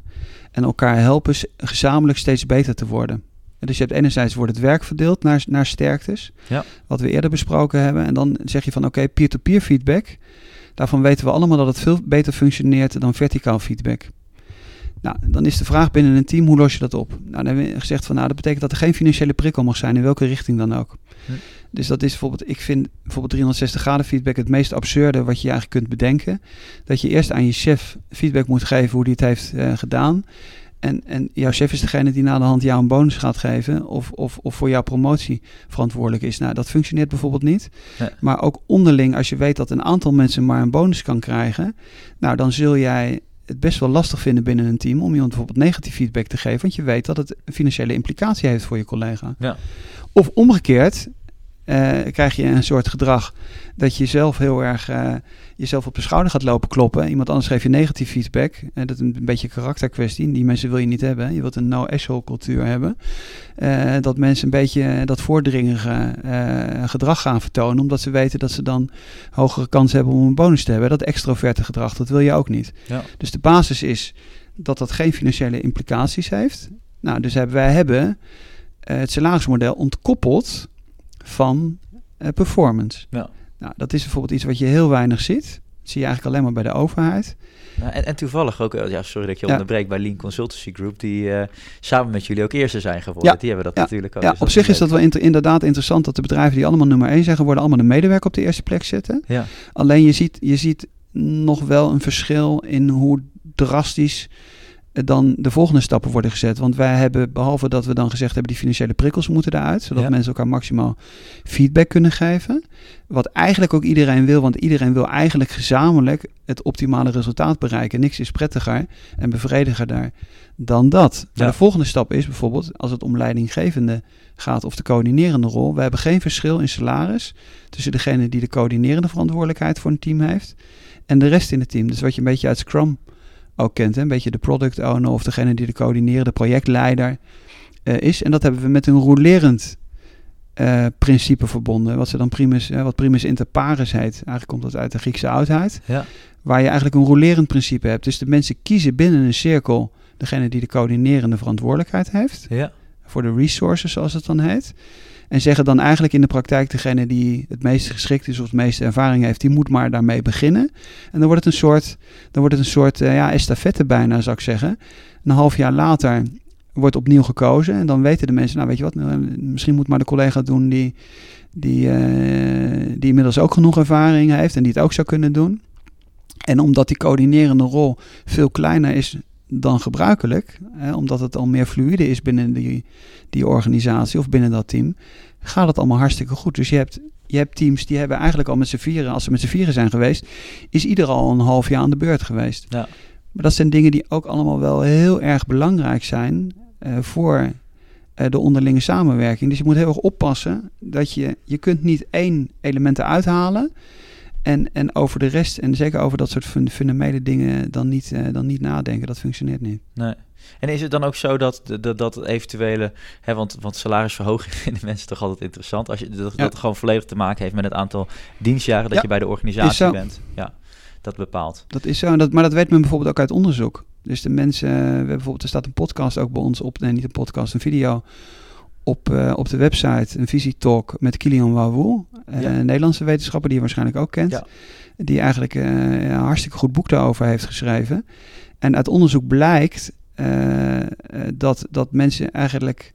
en elkaar helpen gezamenlijk steeds beter te worden. Dus je hebt enerzijds wordt het werk verdeeld naar, naar sterktes, wat we eerder besproken hebben. En dan zeg je van oké, peer-to-peer feedback. Daarvan weten we allemaal dat het veel beter functioneert dan verticaal feedback. Nou, dan is de vraag binnen een team, hoe los je dat op? Nou, dan hebben we gezegd van nou, dat betekent dat er geen financiële prikkel mag zijn, in welke richting dan ook. Hm. Dus dat is bijvoorbeeld, ik vind bijvoorbeeld 360 graden feedback het meest absurde wat je eigenlijk kunt bedenken. Dat je eerst aan je chef feedback moet geven hoe die het heeft eh, gedaan. En, en jouw chef is degene die na de hand jou een bonus gaat geven of, of, of voor jouw promotie verantwoordelijk is. Nou, dat functioneert bijvoorbeeld niet. Nee. Maar ook onderling, als je weet dat een aantal mensen maar een bonus kan krijgen, nou dan zul jij het best wel lastig vinden binnen een team om iemand bijvoorbeeld negatief feedback te geven, want je weet dat het een financiële implicatie heeft voor je collega. Ja. Of omgekeerd, krijg je een soort gedrag dat je zelf heel erg eh, jezelf op de schouder gaat lopen kloppen. Iemand anders geeft je negatief feedback. Eh, dat is een beetje een karakterkwestie. Die mensen wil je niet hebben. Je wilt een no-asshole cultuur hebben. Eh, dat mensen een beetje dat voordringige eh, gedrag gaan vertonen. Omdat ze weten dat ze dan hogere kans hebben om een bonus te hebben. Dat extroverte gedrag, dat wil je ook niet. Ja. Dus de basis is dat dat geen financiële implicaties heeft. Nou, dus hebben, wij hebben eh, het salarismodel ontkoppeld van eh, performance. Ja. Nou, dat is bijvoorbeeld iets wat je heel weinig ziet. Dat zie je eigenlijk alleen maar bij de overheid. Nou, en, en toevallig ook, eh, ja, sorry dat ik je Ja. onderbreek, bij Lean Consultancy Group, die eh, samen met jullie ook eerste zijn geworden. Ja. Die hebben dat Ja. natuurlijk ook. ja, dus op zich is dat wel inter- inderdaad interessant dat de bedrijven die allemaal nummer 1 zijn geworden, allemaal de medewerker op de eerste plek zetten. Ja, Alleen je ziet, je ziet nog wel een verschil in hoe drastisch dan de volgende stappen worden gezet. Want wij hebben, behalve dat we dan gezegd hebben, die financiële prikkels moeten eruit, zodat Ja. mensen elkaar maximaal feedback kunnen geven. Wat eigenlijk ook iedereen wil, want iedereen wil eigenlijk gezamenlijk het optimale resultaat bereiken. Niks is prettiger en bevredigerder dan dat. Ja. de volgende stap is bijvoorbeeld, als het om leidinggevende gaat of de coördinerende rol. We hebben geen verschil in salaris tussen degene die de coördinerende verantwoordelijkheid voor een team heeft en de rest in het team. Dus wat je een beetje uit Scrum ook kent, hè? een beetje de product owner of degene die de coördinerende projectleider eh, is. En dat hebben we met een rolerend eh, principe verbonden, wat ze dan primus, eh, wat primus inter pares heet. Eigenlijk komt dat uit de Griekse oudheid, ja, waar je eigenlijk een rolerend principe hebt. Dus de mensen kiezen binnen een cirkel degene die de coördinerende verantwoordelijkheid heeft ja, voor de resources, zoals het dan heet. En zeggen dan eigenlijk in de praktijk degene die het meest geschikt is of het meeste ervaring heeft, die moet maar daarmee beginnen. En dan wordt het een soort, dan wordt het een soort eh, ja, estafette bijna, zou ik zeggen. Een half jaar later wordt opnieuw gekozen en dan weten de mensen, nou weet je wat, nou, misschien moet maar de collega doen die, die, eh, die inmiddels ook genoeg ervaring heeft en die het ook zou kunnen doen. En omdat die coördinerende rol veel kleiner is dan gebruikelijk, hè, omdat het al meer fluide is binnen die, die organisatie of binnen dat team, gaat het allemaal hartstikke goed. Dus je hebt, je hebt teams die hebben eigenlijk al met z'n vieren, als ze met z'n vieren zijn geweest, is ieder al een half jaar aan de beurt geweest. Ja. Maar dat zijn dingen die ook allemaal wel heel erg belangrijk zijn eh, voor eh, de onderlinge samenwerking. Dus je moet heel erg oppassen dat je, je kunt niet één element eruit halen en, en over de rest, en zeker over dat soort fun- fundamentele dingen, dan niet, eh, dan niet nadenken. Dat functioneert niet. nee. En is het dan ook zo dat, dat, dat eventuele, hè, want, want salarisverhoging vinden mensen toch altijd interessant, als je dat, Ja. dat gewoon volledig te maken heeft met het aantal dienstjaren dat Ja, je bij de is organisatie bent. Ja, dat bepaalt. Dat is zo, en dat, maar dat weet men bijvoorbeeld ook uit onderzoek. Dus de mensen, we hebben bijvoorbeeld, er staat een podcast ook bij ons op, nee niet een podcast, een video op, eh, op de website, een visietalk met Kilian Wawoel, eh, een Nederlandse wetenschapper die je waarschijnlijk ook kent. Ja. Die eigenlijk eh, een hartstikke goed boek daarover heeft geschreven. En uit onderzoek blijkt dat, dat mensen eigenlijk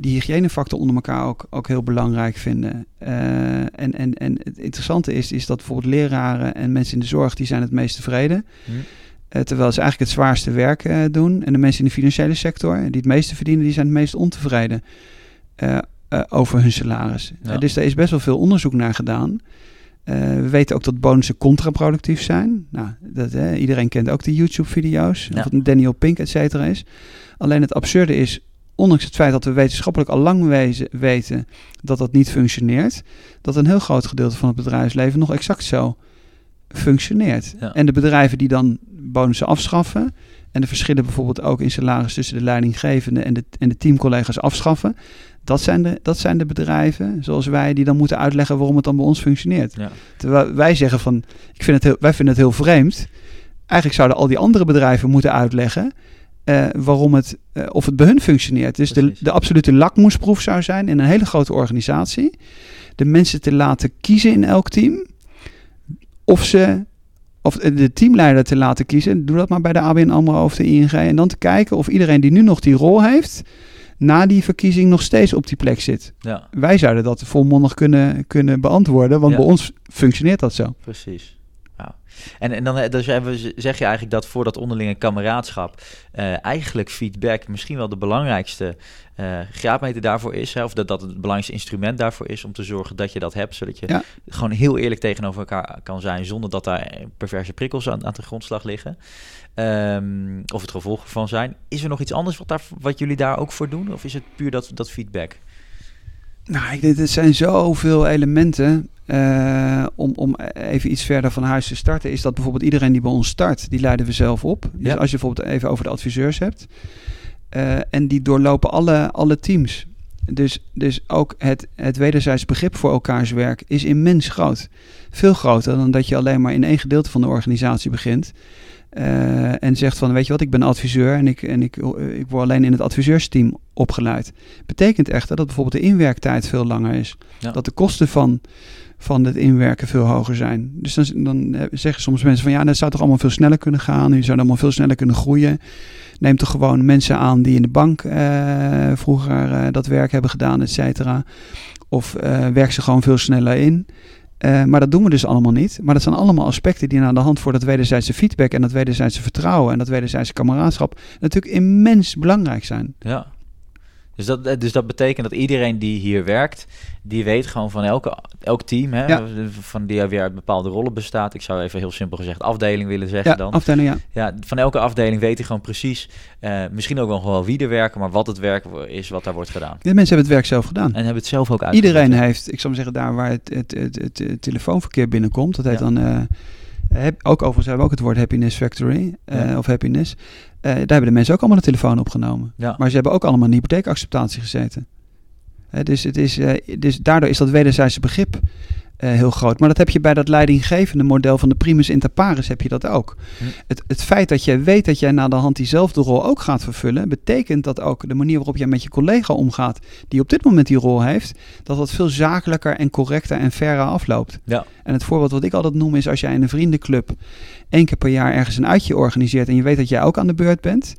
die hygiënefactor onder elkaar ook, ook heel belangrijk vinden. En, en, en het interessante is, is dat bijvoorbeeld leraren en mensen in de zorg, die zijn het meest tevreden. Hm. Eh, terwijl ze eigenlijk het zwaarste werk eh, doen. En de mensen in de financiële sector, die het meeste verdienen, die zijn het meest ontevreden eh, eh, over hun salaris. Ja. Eh, dus daar is best wel veel onderzoek naar gedaan. Eh, we weten ook dat bonussen contraproductief zijn. Nou, dat, eh, iedereen kent ook de YouTube-video's, Ja. Daniel Pink, et cetera is. Alleen het absurde is, ondanks het feit dat we wetenschappelijk al lang wezen, weten dat dat niet functioneert, dat een heel groot gedeelte van het bedrijfsleven nog exact zo functioneert. Ja. En de bedrijven die dan bonussen afschaffen en de verschillen bijvoorbeeld ook in salaris tussen de leidinggevende en de, en de teamcollega's afschaffen, dat zijn, de, dat zijn de bedrijven, zoals wij, die dan moeten uitleggen waarom het dan bij ons functioneert. Ja. Terwijl wij zeggen van, ik vind het heel, wij vinden het heel vreemd. Eigenlijk zouden al die andere bedrijven moeten uitleggen eh, waarom het, eh, of het bij hun functioneert. Dus de, de absolute lakmoesproef zou zijn in een hele grote organisatie. De mensen te laten kiezen in elk team. Of ze, of de teamleider te laten kiezen. Doe dat maar bij de ABN AMRO of de ING. En dan te kijken of iedereen die nu nog die rol heeft, na die verkiezing nog steeds op die plek zit. ja, Wij zouden dat volmondig kunnen, kunnen beantwoorden, want Ja. bij ons functioneert dat zo. precies. En, en dan eh, dus zeg je eigenlijk dat voor dat onderlinge kameraadschap eh, eigenlijk feedback misschien wel de belangrijkste eh graadmeter daarvoor is. Hè? Of dat dat het belangrijkste instrument daarvoor is om te zorgen dat je dat hebt. Zodat je Ja. gewoon heel eerlijk tegenover elkaar kan zijn zonder dat daar perverse prikkels aan, aan de grondslag liggen. Ehm, of het gevolg ervan zijn. Is er nog iets anders wat, daar, wat jullie daar ook voor doen? Of is het puur dat, dat feedback? Nou, ik denk, er zijn zoveel elementen. eh, om, om even iets verder van huis te starten, is dat bijvoorbeeld iedereen die bij ons start, die leiden we zelf op. Dus Ja. als je bijvoorbeeld even over de adviseurs hebt. eh, en die doorlopen alle, alle teams. Dus, dus ook het, het wederzijds begrip voor elkaars werk is immens groot. Veel groter dan dat je alleen maar in één gedeelte van de organisatie begint. eh, en zegt van, weet je wat, ik ben adviseur en ik, en ik, ik word alleen in het adviseursteam opgeleid. Betekent echter dat bijvoorbeeld de inwerktijd veel langer is. Ja. Dat de kosten van, van het inwerken veel hoger zijn. Dus dan, dan eh, zeggen soms mensen van ja, dat zou toch allemaal veel sneller kunnen gaan. Je zou allemaal veel sneller kunnen groeien. Neem toch gewoon mensen aan die in de bank eh, vroeger eh, dat werk hebben gedaan, et cetera. Of eh, werk ze gewoon veel sneller in. Maar dat doen we dus allemaal niet. Maar dat zijn allemaal aspecten die aan de hand voor dat wederzijdse feedback en dat wederzijdse vertrouwen en dat wederzijdse kameraadschap natuurlijk immens belangrijk zijn. Ja. Dus dat, eh, dus dat betekent dat iedereen die hier werkt, die weet gewoon van elke, elk team, hè, Ja. van die weer uit bepaalde rollen bestaat. Ik zou even heel simpel gezegd afdeling willen zeggen Ja, dan. afdeling, ja. Ja, van elke afdeling weet hij gewoon precies, eh, misschien ook wel wie er werken, maar wat het werk is wat daar wordt gedaan. De mensen hebben het werk zelf gedaan. En hebben het zelf ook uit. Iedereen heeft, ik zou maar zeggen, daar waar het, het, het, het, telefoonverkeer binnenkomt, dat heet dan, eh, heb, ook overigens hebben we ook het woord happiness factory, eh, Ja. of happiness. Eh, daar hebben de mensen ook allemaal de telefoon opgenomen. Ja. Maar ze hebben ook allemaal in hypotheekacceptatie gezeten. Dus, het is, eh, dus daardoor is dat wederzijdse begrip eh, heel groot. Maar dat heb je bij dat leidinggevende model van de primus inter pares heb je dat ook. Hm. Het, het feit dat jij weet dat jij na de hand diezelfde rol ook gaat vervullen, betekent dat ook de manier waarop jij met je collega omgaat, die op dit moment die rol heeft, dat dat veel zakelijker en correcter en fairer afloopt. Ja. En het voorbeeld wat ik altijd noem is als jij in een vriendenclub één keer per jaar ergens een uitje organiseert en je weet dat jij ook aan de beurt bent,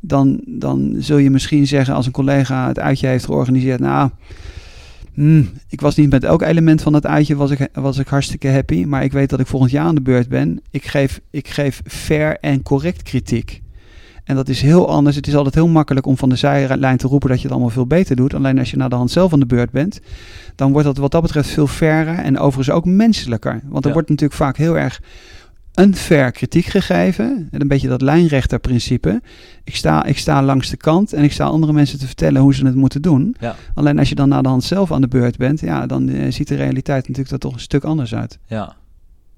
dan, dan zul je misschien zeggen als een collega het uitje heeft georganiseerd, nou, hmm, ik was niet met elk element van dat uitje was ik, was ik hartstikke happy, maar ik weet dat ik volgend jaar aan de beurt ben. Ik geef, ik geef fair en correct kritiek. En dat is heel anders. Het is altijd heel makkelijk om van de zijlijn te roepen dat je het allemaal veel beter doet. Alleen als je naar de hand zelf aan de beurt bent, dan wordt dat wat dat betreft veel fairer en overigens ook menselijker. Want er Ja. wordt natuurlijk vaak heel erg unfair kritiek gegeven. En een beetje dat lijnrechterprincipe. Ik sta, ik sta langs de kant en ik sta andere mensen te vertellen hoe ze het moeten doen. Ja. Alleen als je dan naar de hand zelf aan de beurt bent, ja, dan eh, ziet de realiteit natuurlijk er toch een stuk anders uit. Ja,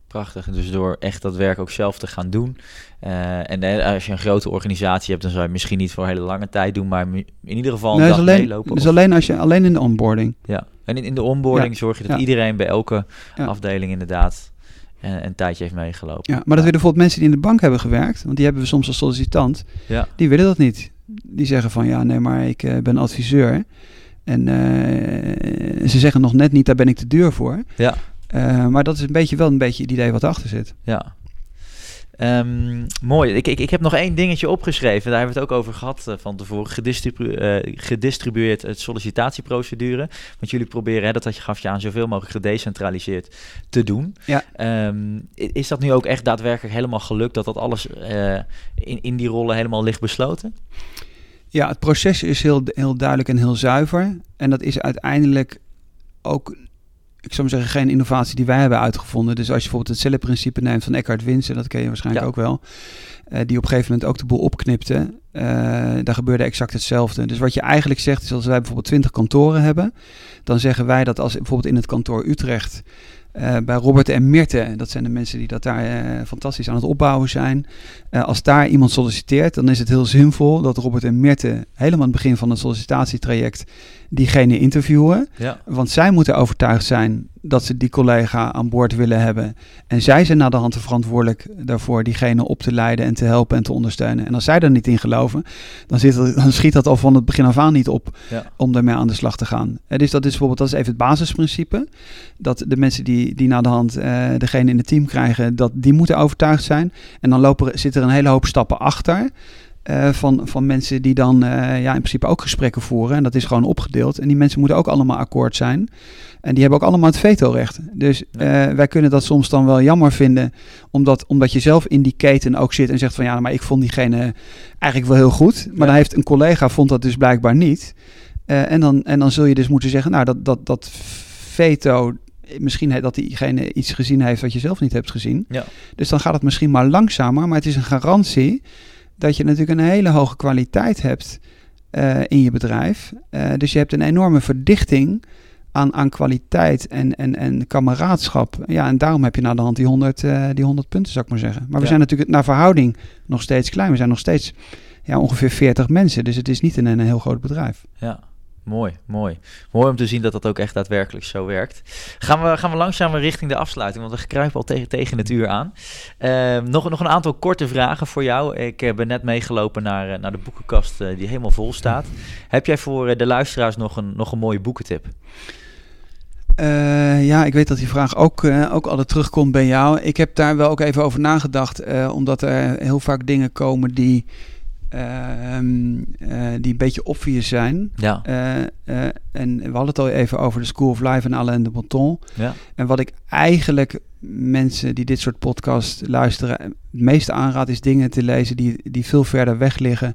prachtig. Dus door echt dat werk ook zelf te gaan doen. eh, en eh, als je een grote organisatie hebt, dan zou je het misschien niet voor een hele lange tijd doen, maar in ieder geval een Nee, dag dat is alleen, meelopen. dus of- alleen, als je, alleen in de onboarding. ja. En in, in de onboarding Ja. zorg je dat Ja. iedereen bij elke afdeling inderdaad een, een tijdje heeft meegelopen. Ja, maar dat willen bijvoorbeeld mensen die in de bank hebben gewerkt, want die hebben we soms als sollicitant, Ja, die willen dat niet. Die zeggen van ja, nee, maar ik eh, ben adviseur. En eh, ze zeggen nog net niet, daar ben ik te duur voor. ja, Eh, maar dat is een beetje wel een beetje het idee wat erachter zit. ja. Ehm, mooi. Ik, ik, ik heb nog één dingetje opgeschreven. Daar hebben we het ook over gehad uh, van tevoren. Gedistribu uh, gedistribueerd het sollicitatieprocedure. Want jullie proberen, hè, dat had je, gaf je aan, zoveel mogelijk gedecentraliseerd te doen. Ja. Um, is dat nu ook echt daadwerkelijk helemaal gelukt? Dat dat alles uh, in, in die rollen helemaal ligt besloten? Ja, het proces is heel, heel duidelijk en heel zuiver. En dat is uiteindelijk ook ik zou maar zeggen, geen innovatie die wij hebben uitgevonden. Dus als je bijvoorbeeld het cellenprincipe neemt van Eckhart Winsen, dat ken je waarschijnlijk Ja. ook wel, eh, die op een gegeven moment ook de boel opknipte, eh, daar gebeurde exact hetzelfde. Dus wat je eigenlijk zegt is, als wij bijvoorbeeld 20 kantoren hebben, dan zeggen wij dat als bijvoorbeeld in het kantoor Utrecht eh, bij Robert en Mirte, dat zijn de mensen die dat daar fantastisch aan het opbouwen zijn. Als daar iemand solliciteert, dan is het heel zinvol dat Robert en Mirte helemaal aan het begin van het sollicitatietraject diegene interviewen. Ja. Want zij moeten overtuigd zijn dat ze die collega aan boord willen hebben. En zij zijn naar de hand verantwoordelijk daarvoor diegene op te leiden en te helpen en te ondersteunen. En als zij er niet in geloven, dan, zit dan schiet dat al van het begin af aan niet op Ja. om daarmee aan de slag te gaan. Eh, dus dat is bijvoorbeeld dat is even het basisprincipe. Dat de mensen die, die naar de hand eh, degene in het team krijgen, dat die moeten overtuigd zijn. En dan lopen, er- zit er een hele hoop stappen achter. Eh, van, van mensen die dan eh, ja, in principe ook gesprekken voeren. En dat is gewoon opgedeeld. En die mensen moeten ook allemaal akkoord zijn. En die hebben ook allemaal het vetorecht. Dus Ja. eh, wij kunnen dat soms dan wel jammer vinden. Omdat, omdat je zelf in die keten ook zit en zegt van ja, maar ik vond diegene eigenlijk wel heel goed. Maar Ja. dan heeft een collega vond dat dus blijkbaar niet. En, dan, en dan zul je dus moeten zeggen, nou, dat, dat, dat veto, misschien dat diegene iets gezien heeft wat je zelf niet hebt gezien. Ja. Dus dan gaat het misschien maar langzamer, maar het is een garantie dat je natuurlijk een hele hoge kwaliteit hebt eh, in je bedrijf. Eh, dus je hebt een enorme verdichting aan, aan kwaliteit en, en, en kameraadschap. Ja, en daarom heb je naar de hand die 100, eh, die 100 punten, zou ik maar zeggen. Maar we Ja. zijn natuurlijk naar verhouding nog steeds klein. We zijn nog steeds ja, ongeveer 40 mensen. Dus het is niet een, een heel groot bedrijf. Ja, mooi, mooi. Mooi om te zien dat dat ook echt daadwerkelijk zo werkt. Gaan we, gaan we langzaam richting de afsluiting, want we kruipen al tegen, tegen het uur aan. Ehm, nog, nog een aantal korte vragen voor jou. Ik eh, ben net meegelopen naar, eh, naar de boekenkast eh, die helemaal vol staat. Heb jij voor de luisteraars nog een, nog een mooie boekentip? Ja, ik weet dat die vraag ook, ook altijd terugkomt bij jou. Ik heb daar wel ook even over nagedacht, omdat er heel vaak dingen komen die, die een beetje obvious zijn. Ja, Eh, eh, en we hadden het al even over de School of Life en Alain de Botton. ja, En wat ik eigenlijk mensen die dit soort podcasts luisteren het meeste aanraad is dingen te lezen die, die veel verder weg liggen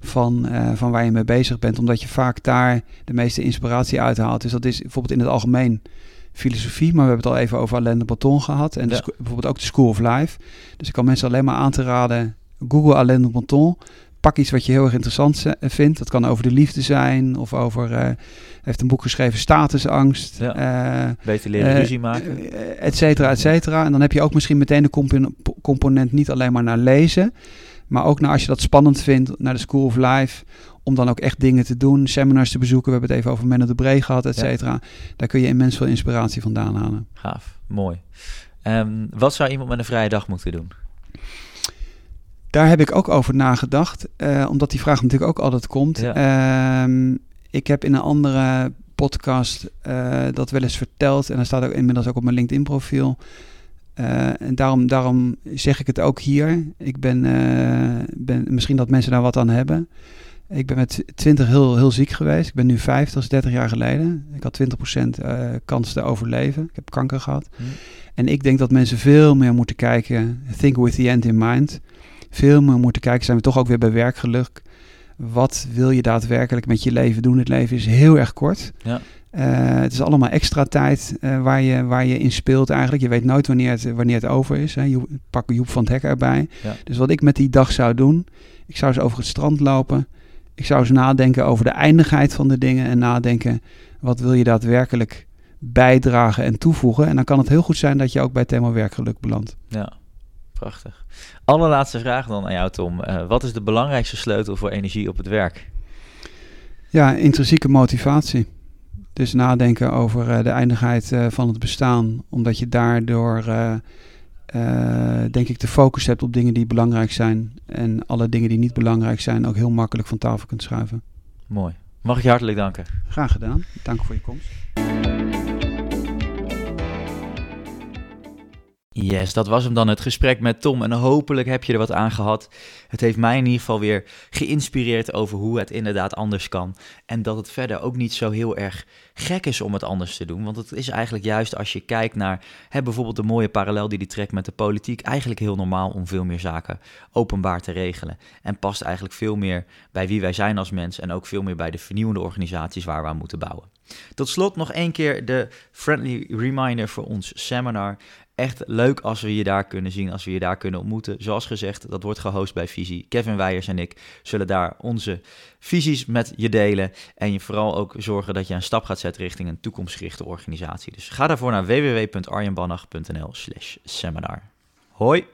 van, eh, van waar je mee bezig bent. Omdat je vaak daar de meeste inspiratie uithaalt. Dus dat is bijvoorbeeld in het algemeen filosofie, maar we hebben het al even over Alain de Botton gehad. En Ja. bijvoorbeeld ook de School of Life. Dus ik kan mensen alleen maar aan te raden, google Alain de Botton. Pak iets wat je heel erg interessant ze- vindt. Dat kan over de liefde zijn of over... eh, heeft een boek geschreven, Statusangst. Ja. Eh, beter leren eh, ruzie maken. eh, et cetera, et cetera. En dan heb je ook misschien meteen de compo- component niet alleen maar naar lezen, maar ook naar als je dat spannend vindt, naar de School of Life, om dan ook echt dingen te doen, seminars te bezoeken. We hebben het even over Menno de Bree gehad, et Ja. cetera. Daar kun je immens veel inspiratie vandaan halen. Gaaf, mooi. Ehm, wat zou iemand met een vrije dag moeten doen? Daar heb ik ook over nagedacht, eh, omdat die vraag natuurlijk ook altijd komt. Ja. Ehm, ik heb in een andere podcast eh, dat wel eens verteld en dat staat ook inmiddels ook op mijn LinkedIn profiel. Eh, en daarom, daarom zeg ik het ook hier. Ik ben, ben, misschien dat mensen daar wat aan hebben. Ik ben met 20 heel, heel ziek geweest. Ik ben nu 50, dat is 30 jaar geleden. Ik had 20% eh, kans te overleven. Ik heb kanker gehad. Hm. En ik denk dat mensen veel meer moeten kijken. Think with the end in mind. Veel meer moeten kijken. Zijn we toch ook weer bij werkgeluk. Wat wil je daadwerkelijk met je leven doen? Het leven is heel erg kort. Ja. Eh, het is allemaal extra tijd eh, waar, je, waar je in speelt eigenlijk. Je weet nooit wanneer het, wanneer het over is. Hè. Joep, pak Joep van het Hek erbij. Ja. Dus wat ik met die dag zou doen... Ik zou eens over het strand lopen. Ik zou eens nadenken over de eindigheid van de dingen. En nadenken, wat wil je daadwerkelijk bijdragen en toevoegen? En dan kan het heel goed zijn dat je ook bij het thema werkgeluk belandt. Ja, prachtig. Allerlaatste vraag dan aan jou, Tom. Eh, wat is de belangrijkste sleutel voor energie op het werk? Ja, intrinsieke motivatie. Dus nadenken over eh, de eindigheid eh, van het bestaan. Omdat je daardoor, denk ik, de focus hebt op dingen die belangrijk zijn. En alle dingen die niet belangrijk zijn ook heel makkelijk van tafel kunt schuiven. Mooi. Mag ik je hartelijk danken. Graag gedaan. Dank voor je komst. Yes, dat was hem dan, het gesprek met Tom. En hopelijk heb je er wat aan gehad. Het heeft mij in ieder geval weer geïnspireerd over hoe het inderdaad anders kan. En dat het verder ook niet zo heel erg gek is om het anders te doen. Want het is eigenlijk juist als je kijkt naar hè, bijvoorbeeld de mooie parallel die die trekt met de politiek. Eigenlijk heel normaal om veel meer zaken openbaar te regelen. En past eigenlijk veel meer bij wie wij zijn als mens. En ook veel meer bij de vernieuwende organisaties waar we aan moeten bouwen. Tot slot nog één keer de friendly reminder voor ons seminar. Echt leuk als we je daar kunnen zien, als we je daar kunnen ontmoeten. Zoals gezegd, dat wordt gehost bij Visie. Kevin Weijers en ik zullen daar onze visies met je delen. En je vooral ook zorgen dat je een stap gaat zetten richting een toekomstgerichte organisatie. Dus ga daarvoor naar www.arjenbannach.nl slash seminar. Hoi!